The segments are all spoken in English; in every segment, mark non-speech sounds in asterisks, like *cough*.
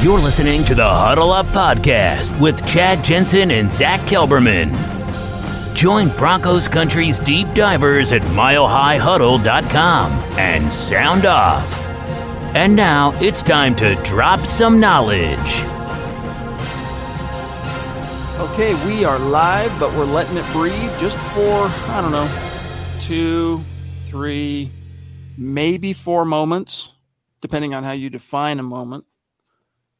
You're listening to the Huddle Up Podcast with Chad Jensen and Zack Kelberman. Join Broncos Country's deep divers at milehighhuddle.com and sound off. And now it's time to drop some knowledge. Okay, we are live, but we're letting it breathe just for, I don't know, two, three, maybe four moments, depending on how you define a moment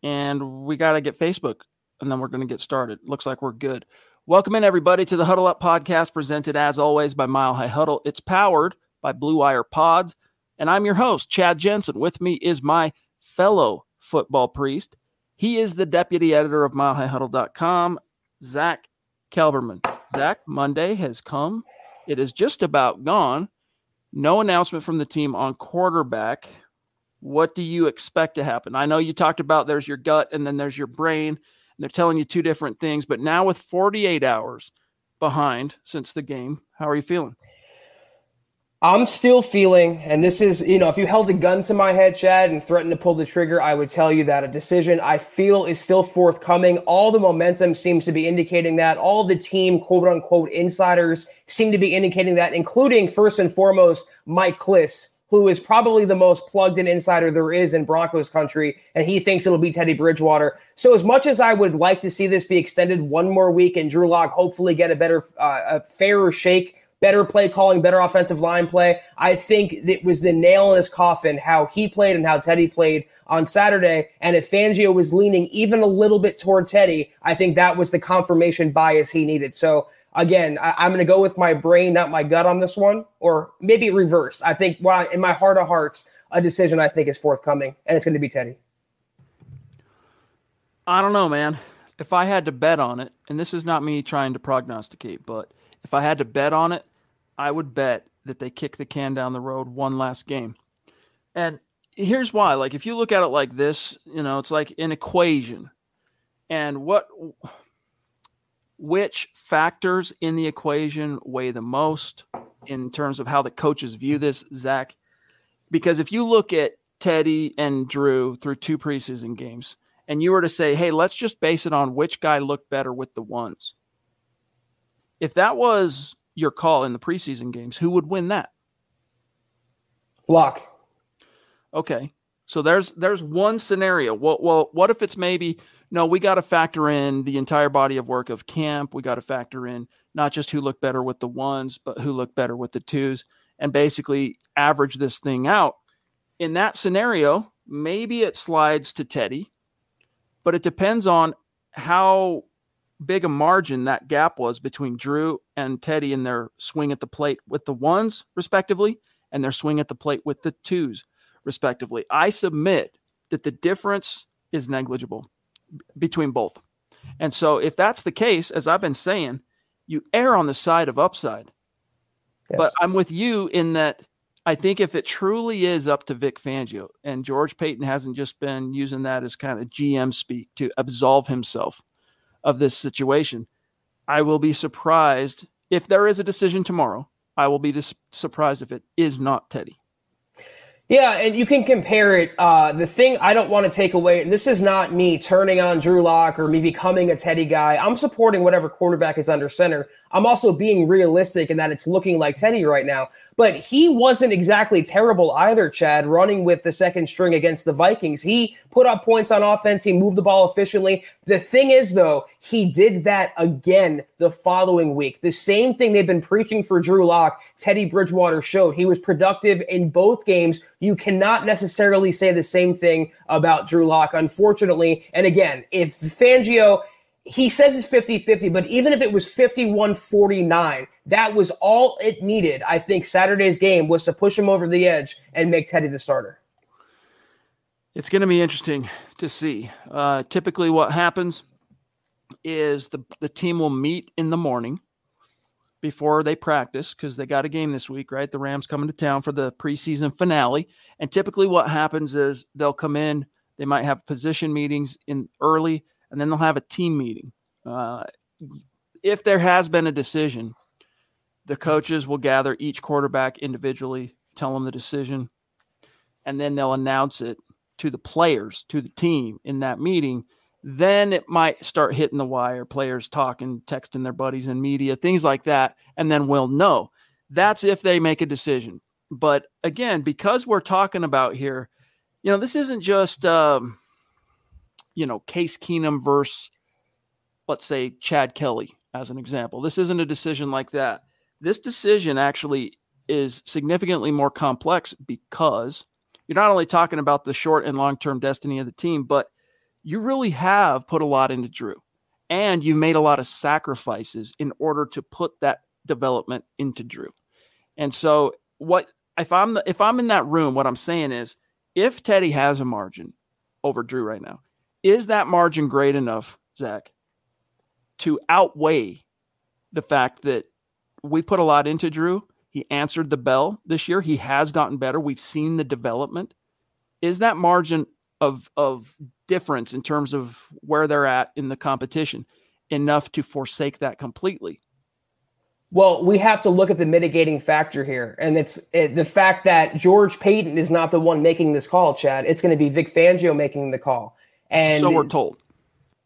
and we got to get Facebook, and then we're going to get started. Looks like we're good. Welcome in, everybody, to the Huddle Up podcast, presented as always by Mile High Huddle. It's powered by Blue Wire Pods, and I'm your host, Chad Jensen. With me is my fellow football priest. He is the deputy editor of MileHighHuddle.com, Zack Kelberman. Zach, Monday has come. It is just about gone. No announcement from the team on quarterback. What do you expect to happen? I know you talked about there's your gut and then there's your brain, and they're telling you two different things. But now with 48 hours behind since the game, how are you feeling? I'm still feeling, and this is, you know, if you held a gun to my head, Chad, and threatened to pull the trigger, I would tell you that a decision I feel is still forthcoming. All the momentum seems to be indicating that. All the team, quote unquote, insiders seem to be indicating that, including first and foremost, Mike Klis, who is probably the most plugged in insider there is in Broncos country, and he thinks it'll be Teddy Bridgewater. So, as much as I would like to see this be extended one more week and Drew Lock hopefully get a better, uh, a fairer shake, better play calling, better offensive line play, I think it was the nail in his coffin how he played and how Teddy played on Saturday. And if Fangio was leaning even a little bit toward Teddy, I think that was the confirmation bias he needed. So, again, I, am going to go with my brain, not my gut on this one, or maybe reverse. I think well, in my heart of hearts, a decision I think is forthcoming, and it's going to be Teddy. I don't know, man. If I had to bet on it, and this is not me trying to prognosticate, but if I had to bet on it, I would bet that they kick the can down the road one last game. And here's why. Like, if you look at it like this, you know, it's like an equation. And what which factors in the equation weigh the most in terms of how the coaches view this, Zach? Because if you look at Teddy and Drew through two preseason games, and you were to say, hey, let's just base it on which guy looked better with the ones. If that was your call in the preseason games, who would win that? Lock. Okay. So there's there's one scenario. Well, well, what if it's maybe no, we got to factor in the entire body of work of camp. We got to factor in not just who looked better with the ones, but who looked better with the twos, and basically average this thing out. In that scenario, maybe it slides to Teddy, but it depends on how big a margin that gap was between Drew and Teddy in their swing at the plate with the ones, respectively, and their swing at the plate with the twos, respectively. I submit that the difference is negligible between both. And so, if that's the case, as I've been saying, you err on the side of upside. Yes. But I'm with you in that I think if it truly is up to Vic Fangio, and George Paton hasn't just been using that as kind of GM speak to absolve himself of this situation, I will be surprised if there is a decision tomorrow. I will be dis- surprised if it is not Teddy. Yeah, and you can compare it. Uh, the thing I don't want to take away, and this is not me turning on Drew Lock or me becoming a Teddy guy. I'm supporting whatever quarterback is under center. I'm also being realistic in that it's looking like Teddy right now. But he wasn't exactly terrible either, Chad, running with the second string against the Vikings. He put up points on offense. He moved the ball efficiently. The thing is, though, he did that again the following week. The same thing they've been preaching for Drew Lock, Teddy Bridgewater showed. He was productive in both games. You cannot necessarily say the same thing about Drew Lock, unfortunately. And again, if Fangio he says it's 50 50, but even if it was 51 49, that was all it needed. I think Saturday's game was to push him over the edge and make Teddy the starter. It's going to be interesting to see. Uh, typically, what happens is the, the team will meet in the morning before they practice because they got a game this week, right? The Rams coming to town for the preseason finale. And typically, what happens is they'll come in, they might have position meetings in early and then they'll have a team meeting. Uh, if there has been a decision, the coaches will gather each quarterback individually, tell them the decision, and then they'll announce it to the players, to the team in that meeting, then it might start hitting the wire, players talking, texting their buddies in media, things like that. And then we'll know. That's if they make a decision. But again, because we're talking about here, you know, this isn't just, um, you know, Case Keenum versus, let's say, Chad Kelly, as an example. This isn't a decision like that. This decision actually is significantly more complex because you're not only talking about the short and long term destiny of the team, but you really have put a lot into Drew and you've made a lot of sacrifices in order to put that development into Drew. And so what if I'm the, if I'm in that room, what I'm saying is if Teddy has a margin over Drew right now, is that margin great enough, Zach, to outweigh the fact that we put a lot into Drew? He answered the bell this year. He has gotten better. We've seen the development. Is that margin of of difference in terms of where they're at in the competition enough to forsake that completely? Well, we have to look at the mitigating factor here, and it's it, the fact that George Paton is not the one making this call. Chad, it's going to be Vic Fangio making the call, and so we're told.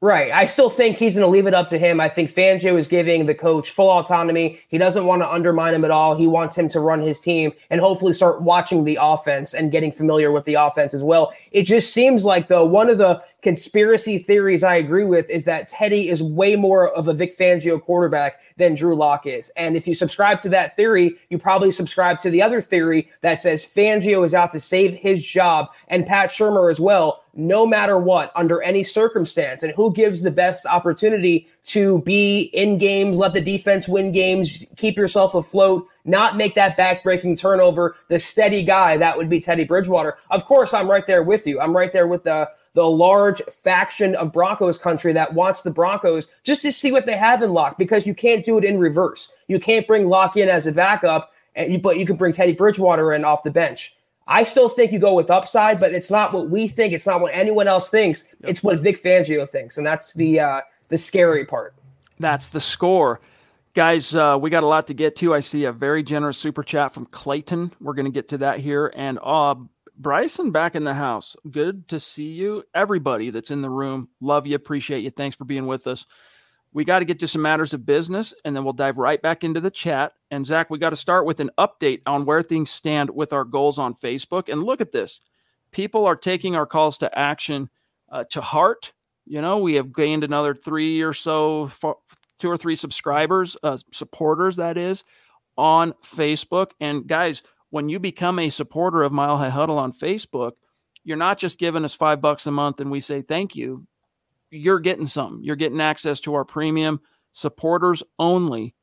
Right. I still think he's going to leave it up to him. I think Fangio is giving the coach full autonomy. He doesn't want to undermine him at all. He wants him to run his team and hopefully start watching the offense and getting familiar with the offense as well. It just seems like, though, one of the conspiracy theories I agree with is that Teddy is way more of a Vic Fangio quarterback than Drew Lock is. And if you subscribe to that theory, you probably subscribe to the other theory that says Fangio is out to save his job and Pat Shurmur as well, no matter what, under any circumstance. And who gives the best opportunity to be in games, let the defense win games, keep yourself afloat, not make that backbreaking turnover, the steady guy that would be Teddy Bridgewater. Of course, I'm right there with you. I'm right there with the the large faction of Broncos country that wants the Broncos just to see what they have in Lock because you can't do it in reverse. You can't bring Lock in as a backup, but you can bring Teddy Bridgewater in off the bench. I still think you go with upside, but it's not what we think. It's not what anyone else thinks. Yep. It's what Vic Fangio thinks, and that's the uh, the scary part. That's the score. Guys, uh, we got a lot to get to. I see a very generous super chat from Clayton. We're going to get to that here. And uh, Bryson back in the house. Good to see you. Everybody that's in the room, love you, appreciate you. Thanks for being with us. We got to get to some matters of business and then we'll dive right back into the chat. And Zach, we got to start with an update on where things stand with our goals on Facebook. And look at this people are taking our calls to action uh, to heart. You know, we have gained another three or so, four, two or three subscribers, uh, supporters, that is, on Facebook. And guys, when you become a supporter of Mile High Huddle on Facebook, you're not just giving us five bucks a month and we say thank you. You're getting something. You're getting access to our premium supporters only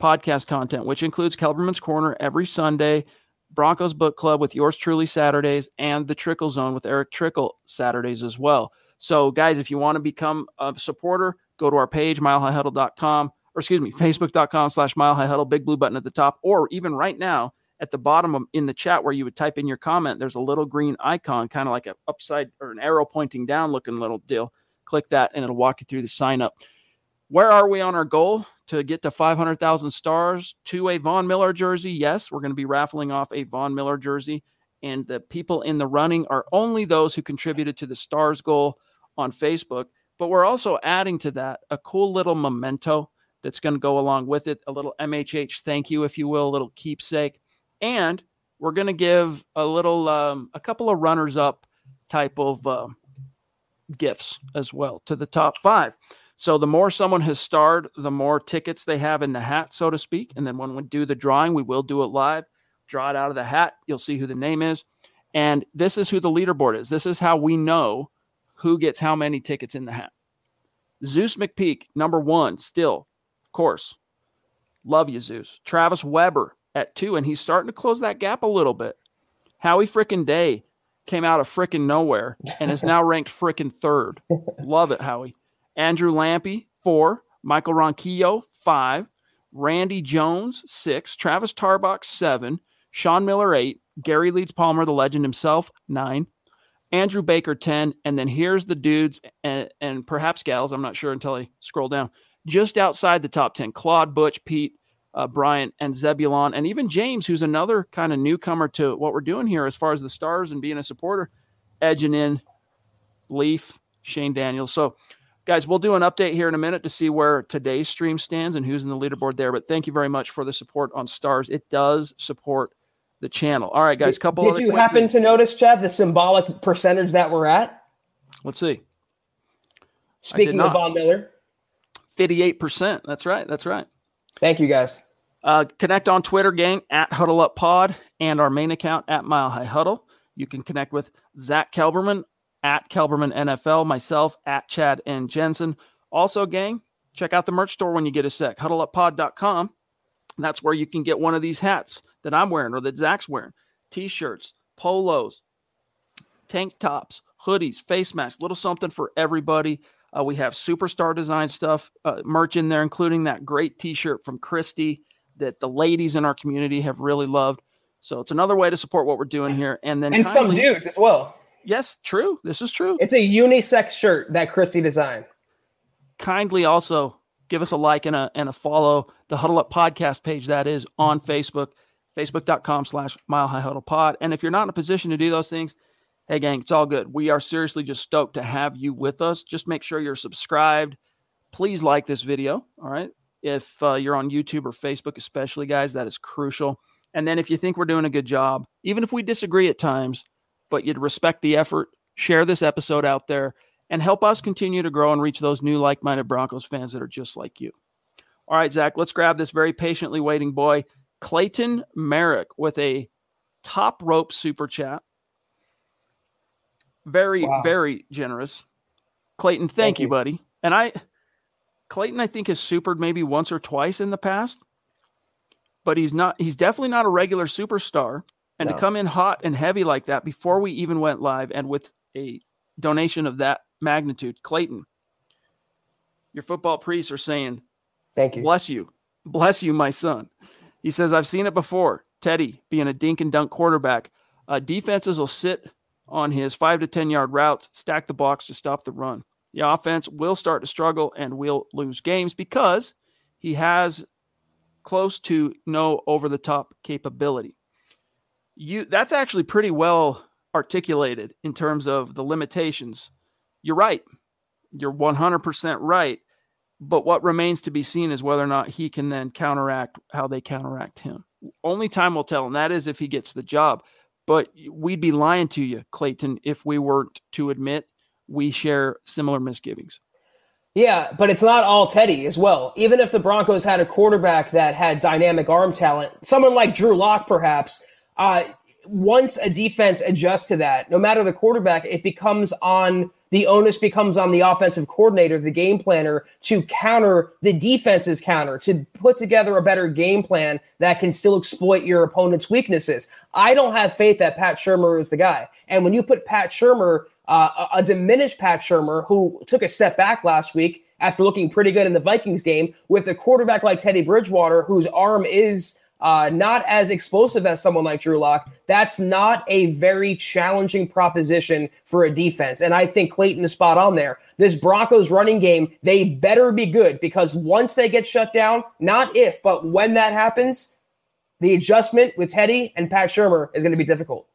podcast content, which includes Kelberman's Corner every Sunday, Broncos Book Club with yours truly Saturdays, and the Trickle Zone with Eric Trickle Saturdays as well. So, guys, if you want to become a supporter, go to our page, milehighhuddle.com, or excuse me, facebook.com slash milehighhuddle, big blue button at the top, or even right now, at the bottom of, in the chat where you would type in your comment, there's a little green icon, kind of like an upside or an arrow pointing down looking little deal. Click that and it'll walk you through the sign up. Where are we on our goal to get to 500,000 stars to a Von Miller jersey? Yes, we're going to be raffling off a Von Miller jersey. And the people in the running are only those who contributed to the stars goal on Facebook. But we're also adding to that a cool little memento that's going to go along with it, a little MHH thank you, if you will, a little keepsake and we're going to give a little, um, a couple of runners up type of uh, gifts as well to the top five. So the more someone has starred, the more tickets they have in the hat, so to speak. And then when we do the drawing, we will do it live. Draw it out of the hat. You'll see who the name is. And this is who the leaderboard is. This is how we know who gets how many tickets in the hat. Zeus McPeak, number one, still, of course. Love you, Zeus. Travis Weber, at two, and he's starting to close that gap a little bit. Howie frickin' Day came out of frickin' nowhere and is now ranked frickin' third. Love it, Howie. Andrew Lampy, four. Michael Ronquillo, five. Randy Jones, six. Travis Tarbox, seven. Sean Miller, eight. Gary Leeds Palmer, the legend himself, nine. Andrew Baker, 10. And then here's the dudes and, and perhaps gals, I'm not sure until I scroll down, just outside the top 10. Claude, Butch, Pete, uh, Bryant and Zebulon, and even James, who's another kind of newcomer to what we're doing here as far as the stars and being a supporter edging in Leaf, Shane Daniels. So, guys, we'll do an update here in a minute to see where today's stream stands and who's in the leaderboard there. But thank you very much for the support on Stars. It does support the channel. All right, guys. Couple. Did you happen to notice, Chad, the symbolic percentage that we're at? Let's see. Speaking of Von Miller, fifty-eight percent. That's right. That's right. Thank you, guys. Uh, connect on Twitter, gang, at Huddle Up Pod, and our main account at Mile High Huddle. You can connect with Zack Kelberman at Kelberman NFL, myself at Chad and Jensen. Also, gang, check out the merch store when you get a sec. HuddleUpPod.com. That's where you can get one of these hats that I'm wearing or that Zach's wearing. T-shirts, polos, tank tops, hoodies, face masks, little something for everybody. Uh, we have superstar design stuff, uh, merch in there, including that great T-shirt from Christy that the ladies in our community have really loved. So it's another way to support what we're doing here. And then and kindly, some dudes as well. Yes, true. This is true. It's a unisex shirt that Christy designed. Kindly also give us a like and a and a follow the Huddle Up podcast page that is on Facebook, facebook.com slash mile high huddle pod. And if you're not in a position to do those things, hey gang, it's all good. We are seriously just stoked to have you with us. Just make sure you're subscribed. Please like this video. All right. If uh, you're on YouTube or Facebook, especially guys, that is crucial. And then if you think we're doing a good job, even if we disagree at times, but you'd respect the effort, share this episode out there and help us continue to grow and reach those new like minded Broncos fans that are just like you. All right, Zach, let's grab this very patiently waiting boy, Clayton Merrick, with a top rope super chat. Very, wow. very generous. Clayton, thank, thank you, you, buddy. And I, Clayton, I think has supered maybe once or twice in the past, but he's not, he's definitely not a regular superstar. And no. to come in hot and heavy like that before we even went live and with a donation of that magnitude, Clayton, your football priests are saying, Thank you. Bless you. Bless you, my son. He says, I've seen it before. Teddy being a dink and dunk quarterback. Uh, defenses will sit on his five to 10 yard routes, stack the box to stop the run. The offense will start to struggle and will lose games because he has close to no over the top capability you that's actually pretty well articulated in terms of the limitations. You're right. You're 100% right. But what remains to be seen is whether or not he can then counteract how they counteract him. Only time will tell, and that is if he gets the job. But we'd be lying to you, Clayton, if we weren't to admit we share similar misgivings. Yeah, but it's not all Teddy as well. Even if the Broncos had a quarterback that had dynamic arm talent, someone like Drew Lock, perhaps, uh, once a defense adjusts to that, no matter the quarterback, it becomes on the onus becomes on the offensive coordinator, the game planner, to counter the defense's counter, to put together a better game plan that can still exploit your opponent's weaknesses. I don't have faith that Pat Shurmur is the guy. And when you put Pat Shurmur, uh, a diminished Pat Shurmur, who took a step back last week after looking pretty good in the Vikings game, with a quarterback like Teddy Bridgewater, whose arm is uh, not as explosive as someone like Drew Lock, that's not a very challenging proposition for a defense. And I think Clayton is spot on there. This Broncos running game, they better be good because once they get shut down, not if, but when that happens, the adjustment with Teddy and Pat Shurmur is going to be difficult.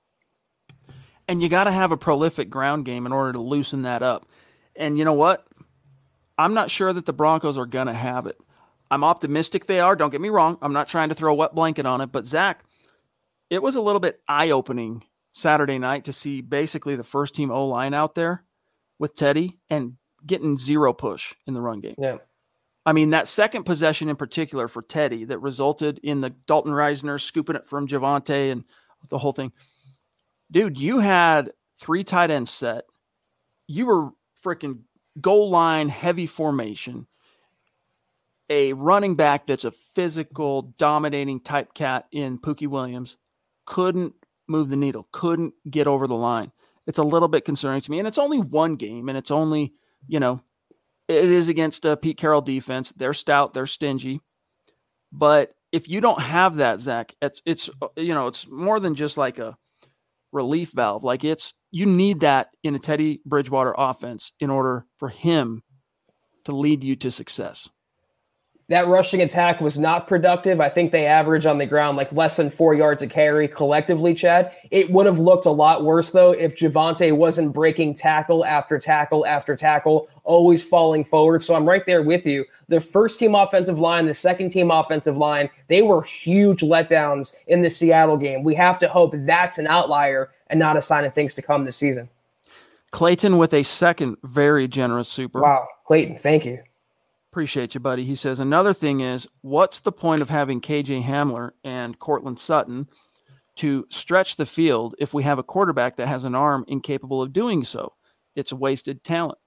And you got to have a prolific ground game in order to loosen that up. And you know what? I'm not sure that the Broncos are going to have it. I'm optimistic they are. Don't get me wrong. I'm not trying to throw a wet blanket on it, but Zach, it was a little bit eye opening Saturday night to see basically the first team O line out there with Teddy and getting zero push in the run game. Yeah. I mean, that second possession in particular for Teddy that resulted in the Dalton Risner scooping it from Javonte and the whole thing. Dude, you had three tight ends set. You were freaking goal line heavy formation a running back that's a physical, dominating type cat in Pookie Williams couldn't move the needle, couldn't get over the line. It's a little bit concerning to me. And it's only one game, and it's only, you know, it is against a Pete Carroll defense. They're stout, they're stingy. But if you don't have that, Zach, it's it's you know, it's more than just like a relief valve. Like it's you need that in a Teddy Bridgewater offense in order for him to lead you to success. that rushing attack was not productive. I think they average on the ground like less than four yards a carry collectively, Chad. It would have looked a lot worse, though, if Javonte wasn't breaking tackle after tackle after tackle, always falling forward. So I'm right there with you. The first team offensive line, the second team offensive line, they were huge letdowns in the Seattle game. We have to hope that's an outlier and not a sign of things to come this season. Clayton with a second very generous super. Wow. Clayton, thank you. Appreciate you, buddy. He says another thing is, what's the point of having KJ Hamler and Courtland Sutton to stretch the field if we have a quarterback that has an arm incapable of doing so? It's wasted talent.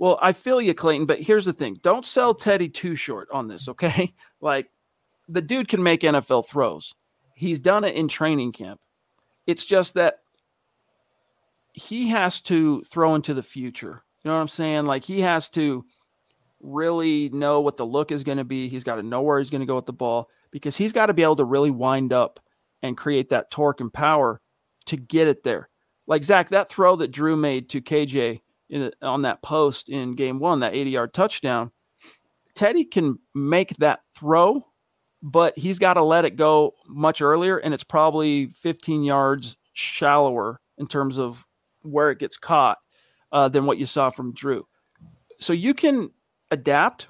Well, I feel you, Clayton, but here's the thing: don't sell Teddy too short on this, *laughs* okay? Like the dude can make NFL throws. He's done it in training camp. It's just that he has to throw into the future. You know what I'm saying? Like he has to really know what the look is going to be. He's got to know where he's going to go with the ball because he's got to be able to really wind up and create that torque and power to get it there. Like Zach, that throw that Drew made to KJ in, on that post in game one, that 80 yard touchdown, Teddy can make that throw, but he's got to let it go much earlier. And it's probably 15 yards shallower in terms of where it gets caught uh, than what you saw from Drew. So you can adapt.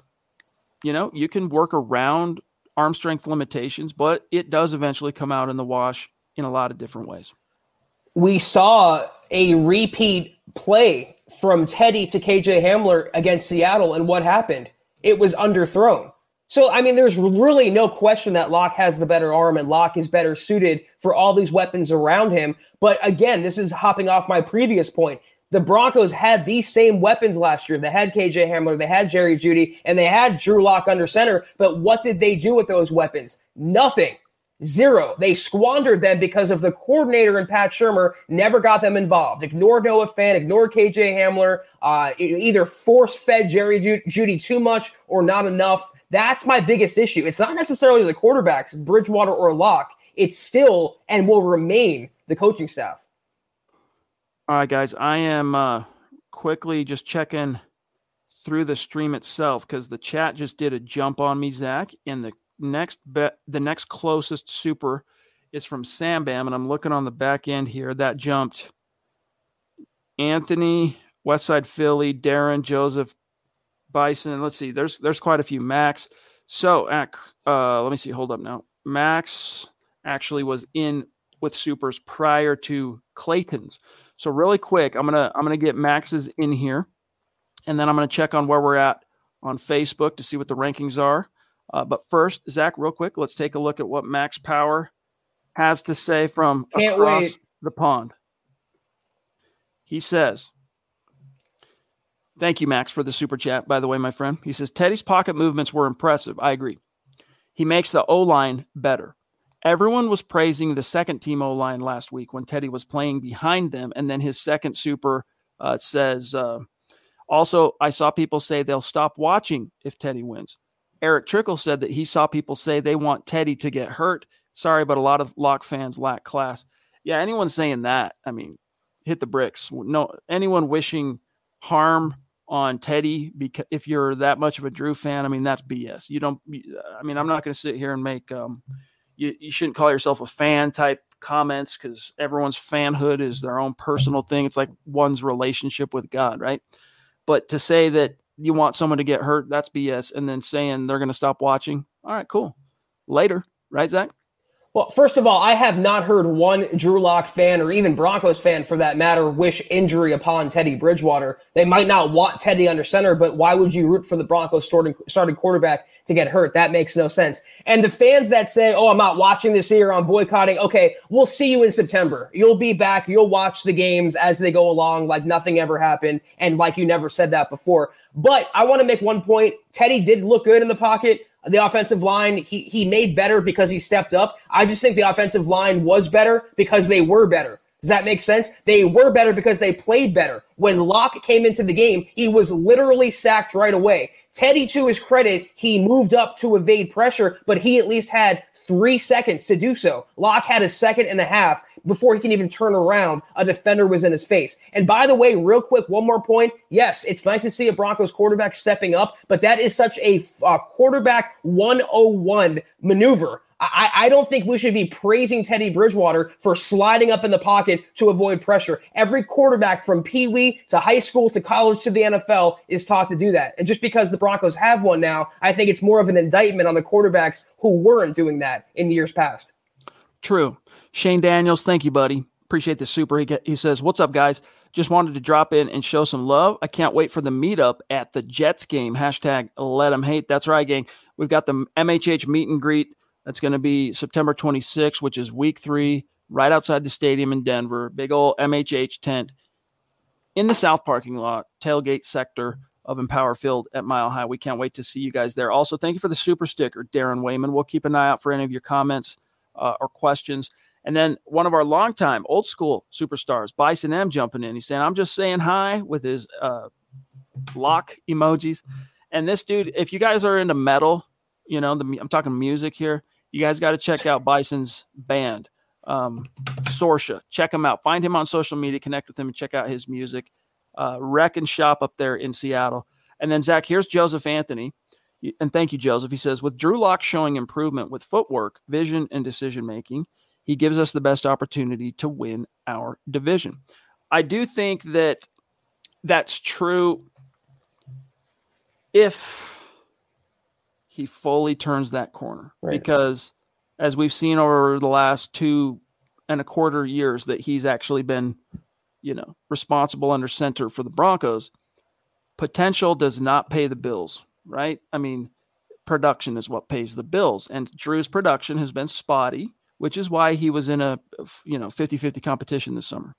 You know, you can work around arm strength limitations, but it does eventually come out in the wash in a lot of different ways. We saw a repeat play from Teddy to KJ Hamler against Seattle, and what happened? It was underthrown. So, I mean, there's really no question that Lock has the better arm and Lock is better suited for all these weapons around him. But again, this is hopping off my previous point the Broncos had these same weapons last year. They had KJ Hamler, they had Jerry Jeudy, and they had Drew Lock under center. But what did they do with those weapons? Nothing. Zero. They squandered them because of the coordinator and Pat Shurmur never got them involved. Ignored Noah Fant, ignored KJ Hamler, uh, either force fed Jerry Jeudy too much or not enough. That's my biggest issue. It's not necessarily the quarterbacks, Bridgewater or Lock. It's still and will remain the coaching staff. All right, guys, I am uh, quickly just checking through the stream itself because the chat just did a jump on me, Zach. And the next bet, the next closest super is from Sam Bam, and I'm looking on the back end here. That jumped Anthony, Westside Philly, Darren, Joseph, Bison. Let's see, there's there's quite a few. Max. So, uh, let me see. Hold up now. Max actually was in with supers prior to Clayton's. So really quick, I'm gonna I'm gonna get Max's in here, and then I'm gonna check on where we're at on Facebook to see what the rankings are. Uh, but first, Zach, real quick, let's take a look at what Max Power has to say from Can't across wait. the pond. He says, Thank you, Max, for the super chat, by the way, my friend. He says, Teddy's pocket movements were impressive. I agree. He makes the O line better. Everyone was praising the second team O line last week when Teddy was playing behind them. And then his second super uh, says, uh, also, I saw people say they'll stop watching if Teddy wins. Eric Trickle said that he saw people say they want Teddy to get hurt. Sorry, but a lot of Lock fans lack class. Yeah, anyone saying that, I mean, hit the bricks. No, anyone wishing harm on Teddy because if you're that much of a Drew fan, I mean, that's BS. You don't. I mean, I'm not going to sit here and make um, you, you shouldn't call yourself a fan type comments because everyone's fanhood is their own personal thing. It's like one's relationship with God, right? But to say that you want someone to get hurt, that's BS. And then saying they're going to stop watching, all right, cool. Later, right, Zach? Well, first of all, I have not heard one Drew Lock fan or even Broncos fan for that matter wish injury upon Teddy Bridgewater. They might not want Teddy under center, but why would you root for the Broncos starting, starting quarterback to get hurt? That makes no sense. And the fans that say, oh, I'm not watching this year, I'm boycotting, okay, we'll see you in September. You'll be back. You'll watch the games as they go along like nothing ever happened and like you never said that before. But I want to make one point. Teddy did look good in the pocket the offensive line he he made better because he stepped up. I just think the offensive line was better because they were better. Does that make sense? They were better because they played better. When Lock came into the game, he was literally sacked right away. Teddy, to his credit, he moved up to evade pressure, but he at least had three seconds to do so. Lock had a second and a half before he can even turn around, a defender was in his face. And by the way, real quick, one more point. Yes, it's nice to see a Broncos quarterback stepping up, but that is such a uh, quarterback 101 maneuver I, I, don't think we should be praising Teddy Bridgewater for sliding up in the pocket to avoid pressure. Every quarterback from Pee Wee to high school to college to the NFL is taught to do that. And just because the Broncos have one now, I think it's more of an indictment on the quarterbacks who weren't doing that in years past. True. Shane Daniels, thank you, buddy. Appreciate the super. He, he says, What's up, guys? Just wanted to drop in and show some love. I can't wait for the meetup at the Jets game. Hashtag let them hate. That's right, gang. We've got the MHH meet and greet that's going to be September 26th, which is week three, right outside the stadium in Denver. Big old MHH tent in the south parking lot, tailgate sector of Empower Field at Mile High. We can't wait to see you guys there. Also, thank you for the super sticker, Darren Wayman. We'll keep an eye out for any of your comments uh, or questions. And then one of our longtime old school superstars, Bison M, jumping in. He's saying, I'm just saying hi with his uh, lock emojis. And this dude, if you guys are into metal, you know, the, I'm talking music here you guys got to check out Bison's band, um, Sorsha. Check him out. Find him on social media, connect with him, and check out his music. Uh, Wreck and Shop up there in Seattle. And then, Zach, here's Joseph Anthony. And thank you, Joseph. He says, with Drew Lock showing improvement with footwork, vision, and decision making, he gives us the best opportunity to win our division. I do think that that's true if he fully turns that corner right. because as we've seen over the last two and a quarter years that he's actually been you know responsible under center for the broncos potential does not pay the bills right i mean production is what pays the bills and drew's production has been spotty which is why he was in a you know 50-50 competition this summer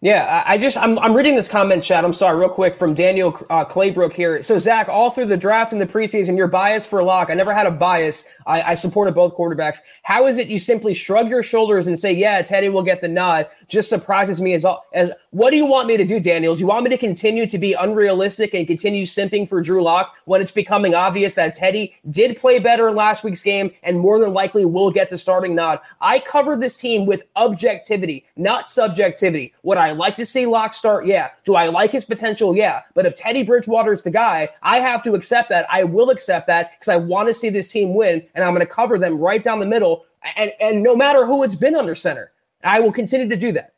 yeah, I just I'm I'm reading this comment chat. I'm sorry, real quick from Daniel uh, Claybrook here. So Zach, all through the draft and the preseason, you're biased for Lock. I never had a bias. I, I supported both quarterbacks. How is it you simply shrug your shoulders and say, "Yeah, Teddy will get the nod"? Just surprises me as all. As what do you want me to do, Daniel? Do you want me to continue to be unrealistic and continue simping for Drew Lock when it's becoming obvious that Teddy did play better in last week's game and more than likely will get the starting nod? I covered this team with objectivity, not subjectivity. What I I like to see Lock start? Yeah. Do I like his potential? Yeah. But if Teddy Bridgewater is the guy, I have to accept that. I will accept that because I want to see this team win, and I'm going to cover them right down the middle. And and no matter who it's been under center, I will continue to do that.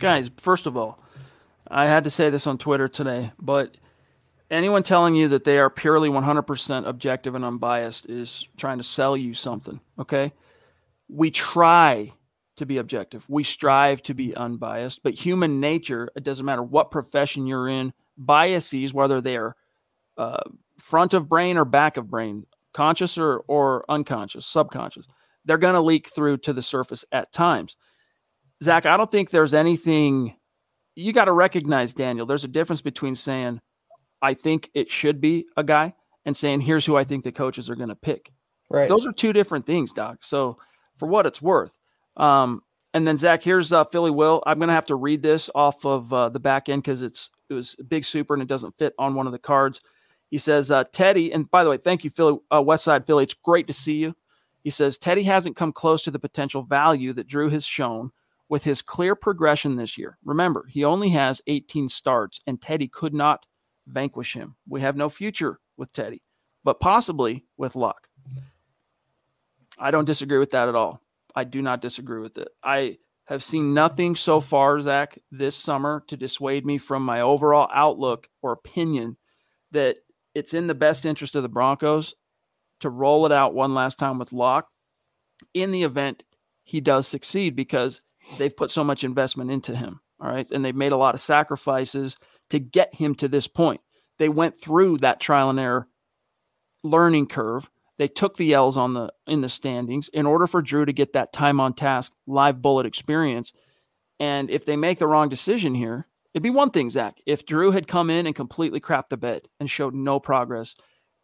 Guys, first of all, I had to say this on Twitter today, but anyone telling you that they are purely 100% objective and unbiased is trying to sell you something. Okay. We try to be objective. We strive to be unbiased, but human nature, it doesn't matter what profession you're in, biases, whether they're uh, front of brain or back of brain, conscious or, or unconscious, subconscious, they're going to leak through to the surface at times. Zach, I don't think there's anything you got to recognize, Daniel. There's a difference between saying, I think it should be a guy and saying, here's who I think the coaches are going to pick. Right. Those are two different things, Doc. So, for what it's worth, um, and then Zach, here's uh, Philly Will. I'm gonna have to read this off of uh, the back end because it's it was a big super and it doesn't fit on one of the cards. He says uh, Teddy, and by the way, thank you, Philly uh, West Side Philly. It's great to see you. He says Teddy hasn't come close to the potential value that Drew has shown with his clear progression this year. Remember, he only has 18 starts, and Teddy could not vanquish him. We have no future with Teddy, but possibly with luck. I don't disagree with that at all. I do not disagree with it. I have seen nothing so far, Zach, this summer to dissuade me from my overall outlook or opinion that it's in the best interest of the Broncos to roll it out one last time with Lock in the event he does succeed because they've put so much investment into him. All right. And they've made a lot of sacrifices to get him to this point. They went through that trial and error learning curve they took the L's on the in the standings in order for Drew to get that time on task live bullet experience. And if they make the wrong decision here, it'd be one thing, Zach. If Drew had come in and completely crapped the bed and showed no progress,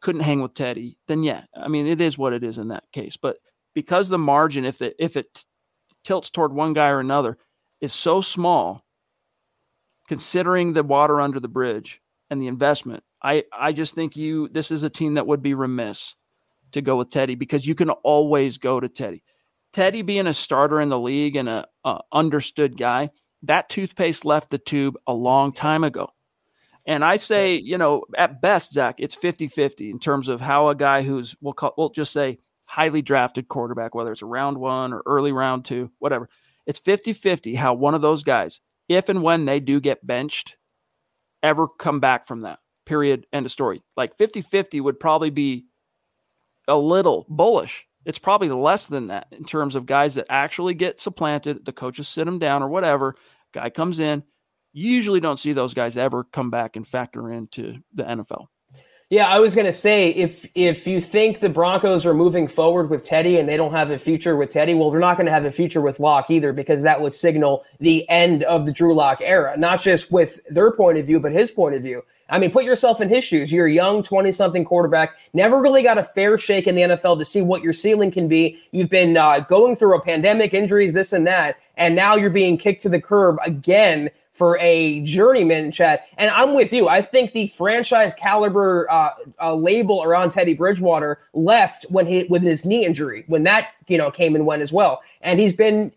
couldn't hang with Teddy, then yeah, I mean it is what it is in that case. But because the margin, if it if it tilts toward one guy or another, is so small, considering the water under the bridge and the investment, I I just think you this is a team that would be remiss to go with Teddy because you can always go to Teddy. Teddy being a starter in the league and a, a understood guy, that toothpaste left the tube a long time ago. And I say, you know, at best, Zach, it's 50 50 in terms of how a guy who's, we'll, call, we'll just say, highly drafted quarterback, whether it's a round one or early round two, whatever, it's 50 50 how one of those guys, if and when they do get benched, ever come back from that. Period. End of story. Like 50 50 would probably be a little bullish. It's probably less than that in terms of guys that actually get supplanted. The coaches sit them down or whatever. Guy comes in. You usually don't see those guys ever come back and factor into the NFL. Yeah, I was going to say if if you think the Broncos are moving forward with Teddy and they don't have a future with Teddy, well, they're not going to have a future with Lock either because that would signal the end of the Drew Lock era, not just with their point of view, but his point of view. I mean, put yourself in his shoes. You're a young 20 something quarterback, never really got a fair shake in the NFL to see what your ceiling can be. You've been uh, going through a pandemic, injuries, this and that, and now you're being kicked to the curb again for a journeyman, Chad. And I'm with you. I think the franchise caliber uh, uh, label around Teddy Bridgewater left when he with his knee injury, when that you know came and went as well. And he's been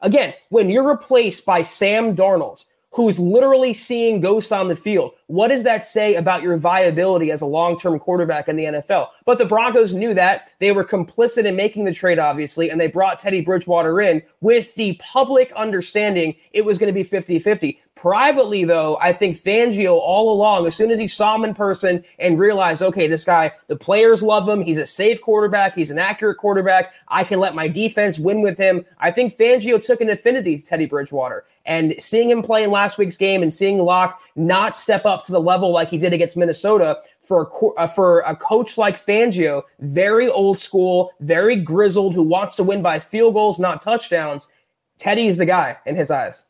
again when you're replaced by Sam Darnold who's literally seeing ghosts on the field. What does that say about your viability as a long term quarterback in the NFL? But the Broncos knew that. They were complicit in making the trade, obviously, and they brought Teddy Bridgewater in with the public understanding it was going to be 50 50. Privately, though, I think Fangio all along, as soon as he saw him in person and realized, okay, this guy, the players love him. He's a safe quarterback. He's an accurate quarterback. I can let my defense win with him. I think Fangio took an affinity to Teddy Bridgewater. And seeing him play in last week's game and seeing Lock not step up to the level like he did against Minnesota for a, uh, for a coach like Fangio, very old school, very grizzled, who wants to win by field goals, not touchdowns. Teddy's the guy in his eyes.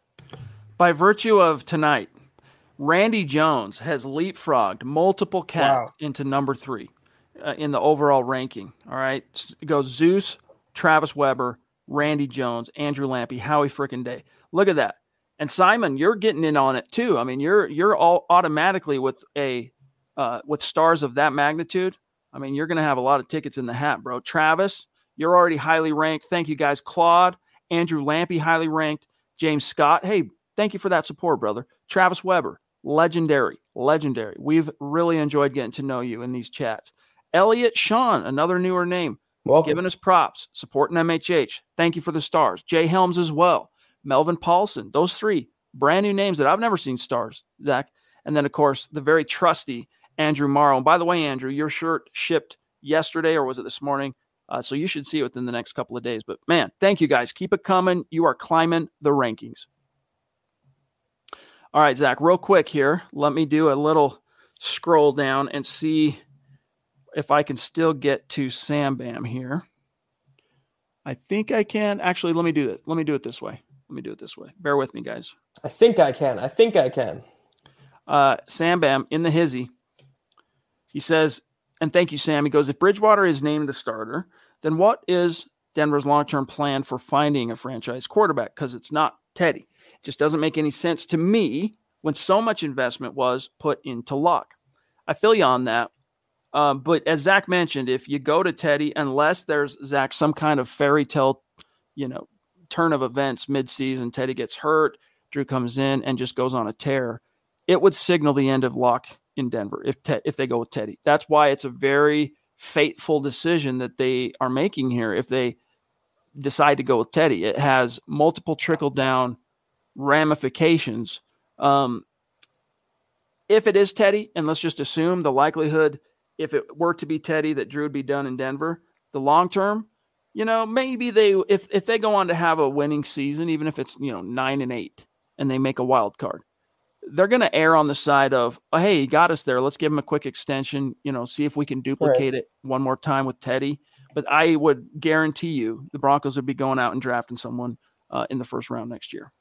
By virtue of tonight, Randy Jones has leapfrogged multiple cats wow. into number three uh, in the overall ranking. All right. It goes Zeus, Travis Weber, Randy Jones, Andrew Lampy, Howie Frickin' Day. Look at that. And Simon, you're getting in on it too. I mean, you're you're all automatically with a uh, with stars of that magnitude. I mean, you're going to have a lot of tickets in the hat, bro. Travis, you're already highly ranked. Thank you guys. Claude, Andrew Lampy, highly ranked. James Scott, hey, thank you for that support, brother. Travis Weber, legendary, legendary. We've really enjoyed getting to know you in these chats. Elliot Sean, another newer name, Welcome. giving us props, supporting MHH. Thank you for the stars. Jay Helms as well. Melvin Paulson, those three brand new names that I've never seen stars, Zach. And then, of course, the very trusty Andrew Morrow. And by the way, Andrew, your shirt shipped yesterday or was it this morning? Uh, so you should see it within the next couple of days. But man, thank you guys. Keep it coming. You are climbing the rankings. All right, Zach, real quick here. Let me do a little scroll down and see if I can still get to Sam Bam here. I think I can. Actually, let me do it. Let me do it this way. Let me do it this way. Bear with me, guys. I think I can. I think I can. Uh, Sam Bam in the hizzy. He says, and thank you, Sam. He goes, if Bridgewater is named the starter, then what is Denver's long term plan for finding a franchise quarterback? Because it's not Teddy. Just doesn't make any sense to me when so much investment was put into Lock. I feel you on that. Um, but as Zach mentioned, if you go to Teddy, unless there's Zach some kind of fairy tale, you know, turn of events midseason, Teddy gets hurt, Drew comes in and just goes on a tear, it would signal the end of Lock in Denver if te- if they go with Teddy. That's why it's a very fateful decision that they are making here. If they decide to go with Teddy, it has multiple trickle down ramifications. Um, if it is Teddy, and let's just assume the likelihood, if it were to be Teddy, that Drew would be done in Denver, the long term, you know, maybe they if if they go on to have a winning season, even if it's you know nine and eight, and they make a wild card, they're going to err on the side of, oh, hey, he got us there. Let's give him a quick extension. You know, see if we can duplicate right. it one more time with Teddy. But I would guarantee you, the Broncos would be going out and drafting someone uh, in the first round next year.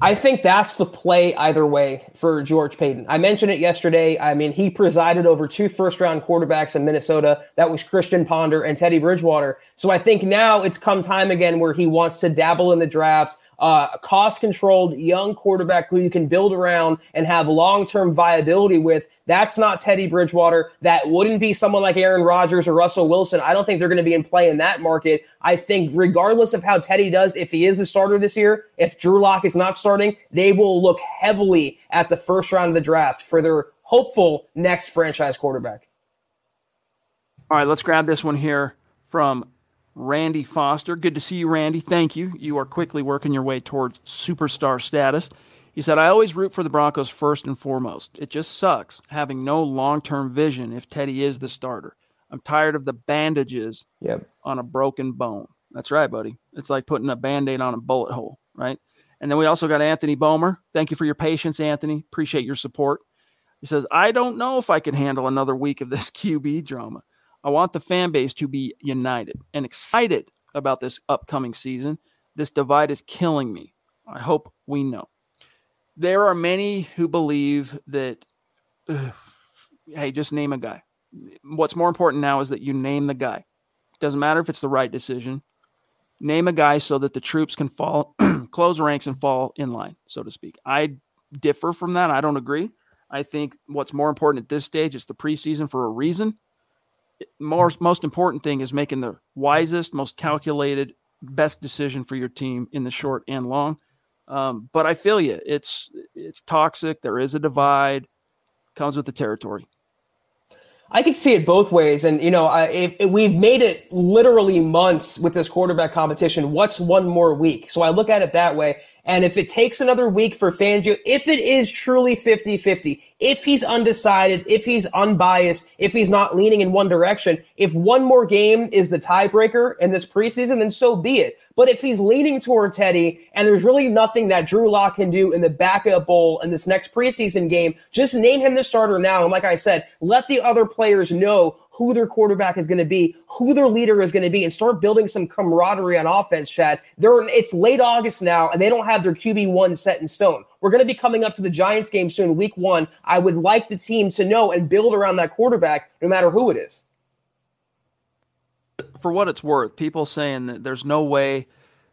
I think that's the play either way for George Paton. I mentioned it yesterday. I mean, he presided over two first round quarterbacks in Minnesota. That was Christian Ponder and Teddy Bridgewater. So I think now it's come time again where he wants to dabble in the draft, uh, cost controlled young quarterback who you can build around and have long term viability with. That's not Teddy Bridgewater. That wouldn't be someone like Aaron Rodgers or Russell Wilson. I don't think they're going to be in play in that market. I think, regardless of how Teddy does, if he is the starter this year, if Drew Lock is not starting, they will look heavily at the first round of the draft for their hopeful next franchise quarterback. All right, let's grab this one here from Randy Foster. Good to see you, Randy. Thank you. You are quickly working your way towards superstar status. He said, I always root for the Broncos first and foremost. It just sucks having no long term vision if Teddy is the starter. I'm tired of the bandages yep. on a broken bone. That's right, buddy. It's like putting a band aid on a bullet hole, right? And then we also got Anthony Bomer. Thank you for your patience, Anthony. Appreciate your support. He says, I don't know if I can handle another week of this *laughs* QB drama. I want the fan base to be united and excited about this upcoming season. This divide is killing me. I hope we know. There are many who believe that, ugh, *sighs* hey, just name a guy. What's more important now is that you name the guy. Doesn't matter if it's the right decision. Name a guy so that the troops can fall, *clears throat* close ranks and fall in line, so to speak. I differ from that. I don't agree. I think what's more important at this stage is the preseason for a reason more, most important thing is making the wisest, most calculated, best decision for your team in the short and long. Um, but I feel you. It's it's toxic. There is a divide. Comes with the territory. I could see it both ways, and you know, I, if, if we've made it literally months with this quarterback competition. What's one more week? So I look at it that way. And if it takes another week for Fangio, if it is truly 50 50, if he's undecided, if he's unbiased, if he's not leaning in one direction, if one more game is the tiebreaker in this preseason, then so be it. But if he's leaning toward Teddy and there's really nothing that Drew Lock can do in the backup bowl in this next preseason game, just name him the starter now. And like I said, let the other players know who their quarterback is going to be, who their leader is going to be, and start building some camaraderie on offense, Chad. They're, it's late August now, and they don't have their QB1 set in stone. We're going to be coming up to the Giants game soon, week one. I would like the team to know and build around that quarterback no matter who it is. For what it's worth, people saying that there's no way